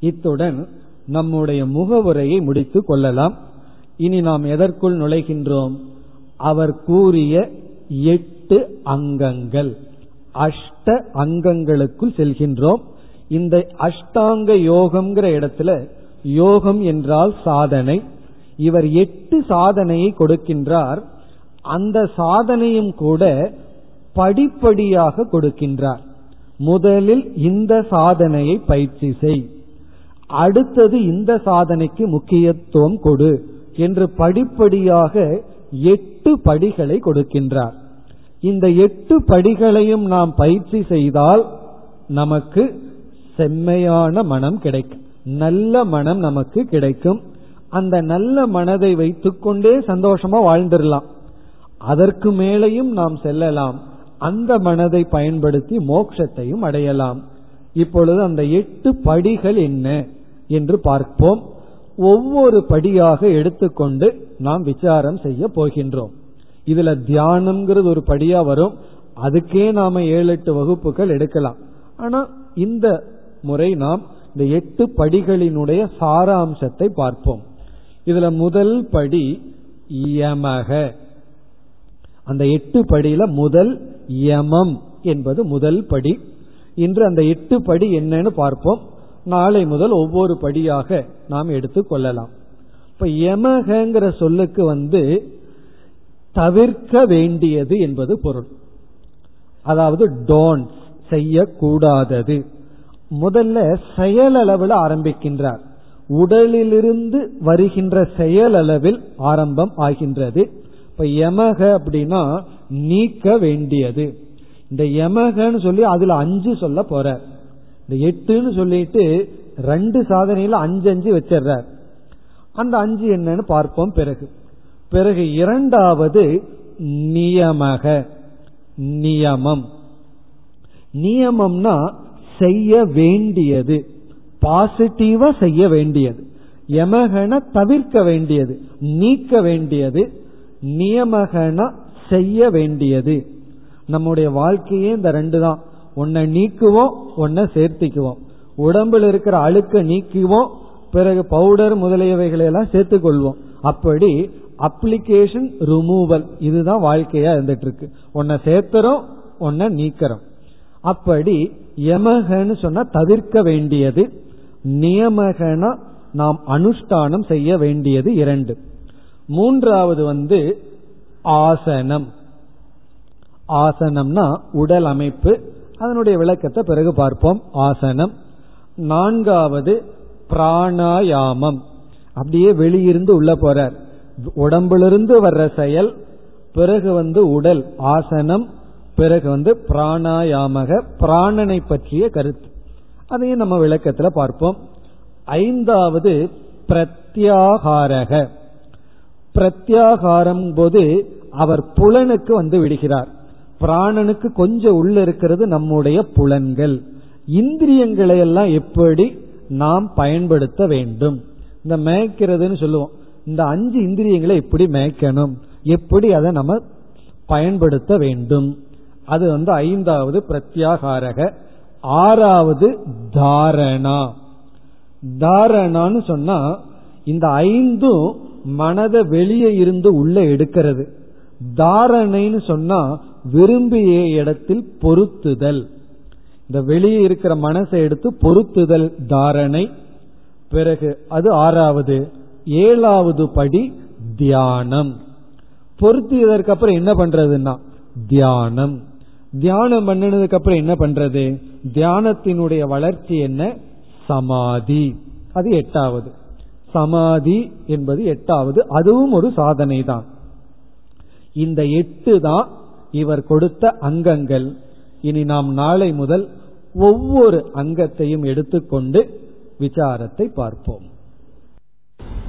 B: இத்துடன் நம்முடைய முகவுரையை முடித்துக் கொள்ளலாம். இனி நாம் எதற்குள் நுழைகின்றோம்? அவர் கூறிய எட்டு அங்கங்கள். அஷ்ட அங்கங்களுக்குள் செல்கின்றோம். இந்த அஷ்டாங்க யோகம்ங்கிற இடத்துல யோகம் என்றால் சாதனை. இவர் எட்டு சாதனையை கொடுக்கின்றார். அந்த சாதனையும் கூட படிப்படியாக கொடுக்கின்றார். முதலில் இந்த சாதனையை பயிற்சி செய். அடுத்தது இந்த சாதனைக்கு முக்கியத்துவம் கொடு என்று படிப்படியாக எட்டு படிகளை கொடுக்கின்றார். இந்த எட்டு படிகளையும் நாம் பயிற்சி செய்தால் நமக்கு செம்மையான மனம் கிடைக்கும். நல்ல மனம் நமக்கு கிடைக்கும். அந்த நல்ல மனதை வைத்துக்கொண்டே சந்தோஷமா வாழ்ந்துடலாம். அதற்கு மேலையும் நாம் செல்லலாம். அந்த மனதை பயன்படுத்தி மோட்சத்தையும் அடையலாம். இப்பொழுது அந்த எட்டு படிகள் என்ன என்று பார்ப்போம். ஒவ்வொரு படியாக எடுத்துக்கொண்டு நாம் விசாரம் செய்ய போகின்றோம். இதுல தியானம்ங்கிறது ஒரு படியா வரும். அதுக்கே நாம ஏழு எட்டு வகுப்புகள் எடுக்கலாம். ஆனா இந்த முறை நாம் இந்த எட்டு படிகளினுடைய சாராம்சத்தை பார்ப்போம். இதுல முதல் படி யமக. அந்த எட்டு படியில முதல் யமம் என்பது முதல் படி. இன்று அந்த எட்டு படி என்னன்னு பார்ப்போம். நாளை முதல் ஒவ்வொரு படியாக நாம் எடுத்துக் கொள்ளலாம். இப்ப யமகங்கிற சொல்லுக்கு வந்து தவிர்க்க வேண்டியது என்பது பொருள். அதாவது டோன்ட் செய்யக்கூடாதது. முதல்ல செயல் அளவில் ஆரம்பிக்கின்றார். உடலிலிருந்து வருகின்ற செயல் அளவில் ஆரம்பம் ஆகின்றது. இப்ப யமக அப்படின்னா நீக்க வேண்டியது. இந்த யமகன்னு சொல்லி அதுல அஞ்சு சொல்ல போற இந்த எட்டுன்னு சொல்லிட்டு ரெண்டு சாதனையில அஞ்சு அஞ்சு வச்சிடுறார் அந்த அஞ்சு என்னன்னு பார்ப்போம் பிறகு. பிறகு இரண்டாவது நியமக. நியமம். நியமம்னா செய்ய வேண்டியது. பாசிட்டிவா செய்ய வேண்டியது. யமகன தவிர்க்க வேண்டியது. நீக்க வேண்டியது. நியமகன செய்ய வேண்டியது. நம்முடைய வாழ்க்கையே இந்த ரெண்டு தான். ஒன்னை நீக்குவோம் ஒன்னை சேர்த்திக்குவோம். உடம்புல இருக்கிற அழுக்க நீக்குவோம் பிறகு பவுடர் முதலியவைகளை எல்லாம் சேர்த்துக்கொள்வோம். அப்படி அப்ளிகேஷன் ரிமூவல் இதுதான் வாழ்க்கையா இருந்துட்டு இருக்கு. ஒன்ன சேர்த்துறோம் ஒன்ன நீக்கிறோம். அப்படி யமகன்னு சொன்னா தவிர்க்க வேண்டியது நியமகனா நாம் அனுஷ்டானம் செய்ய வேண்டியது இரண்டு. மூன்றாவது வந்து ஆசனம். ஆசனம்னா உடல் அமைப்பு அதனுடைய விளக்கத்தை பிறகு பார்ப்போம். ஆசனம். நான்காவது பிராணாயாமம். அப்படியே வெளியிருந்து உள்ள போறார். உடம்பிலிருந்து வர்ற செயல் பிறகு வந்து உடல். ஆசனம் பிறகு வந்து பிராணாயாமக பிராணனை பற்றிய கருத்து. அதையும் நம்ம விளக்கத்துல பார்ப்போம். ஐந்தாவது பிரத்யாகாரக. பிரத்யாகாரம் போது அவர் புலனுக்கு வந்து விடுகிறார். பிராணனுக்கு கொஞ்சம் உள்ள இருக்கிறது நம்முடைய புலன்கள். இந்திரியங்களை எல்லாம் எப்படி நாம் பயன்படுத்த வேண்டும்? இந்த மேய்க்கிறதுன்னு சொல்லுவோம். இந்த அஞ்சு இந்திரியங்களை எப்படி மேய்க்கணும்? எப்படி அதை நம்ம பயன்படுத்த வேண்டும்? அது வந்து ஐந்தாவது பிரத்யாகாரக. ஆறாவது தாரணா. தாரணான்னு சொன்னா இந்த ஐந்தும் மனதை வெளியே இருந்து உள்ள எடுக்கிறது. தாரணைன்னு சொன்னா விரும்பிய இடத்தில் பொருத்துதல். இந்த வெளியே இருக்கிற மனசை எடுத்து பொருத்துதல் தாரணை. பிறகு அது ஆறாவது. ஏழாவது படி தியானம். பொருத்தியதற்கு அப்புறம் என்ன பண்றதுன்னா தியானம். தியானம் பண்ணினதுக்கு அப்புறம் என்ன பண்றது? தியானத்தினுடைய வளர்ச்சி என்ன? சமாதி. அது எட்டாவது. சமாதி என்பது எட்டாவது. அதுவும் ஒரு சாதனை தான் இந்த எட்டு தான் இவர் கொடுத்த அங்கங்கள். இனி நாம் நாளை முதல் ஒவ்வொரு அங்கத்தையும் எடுத்துக்கொண்டு விசாரத்தை பார்ப்போம்.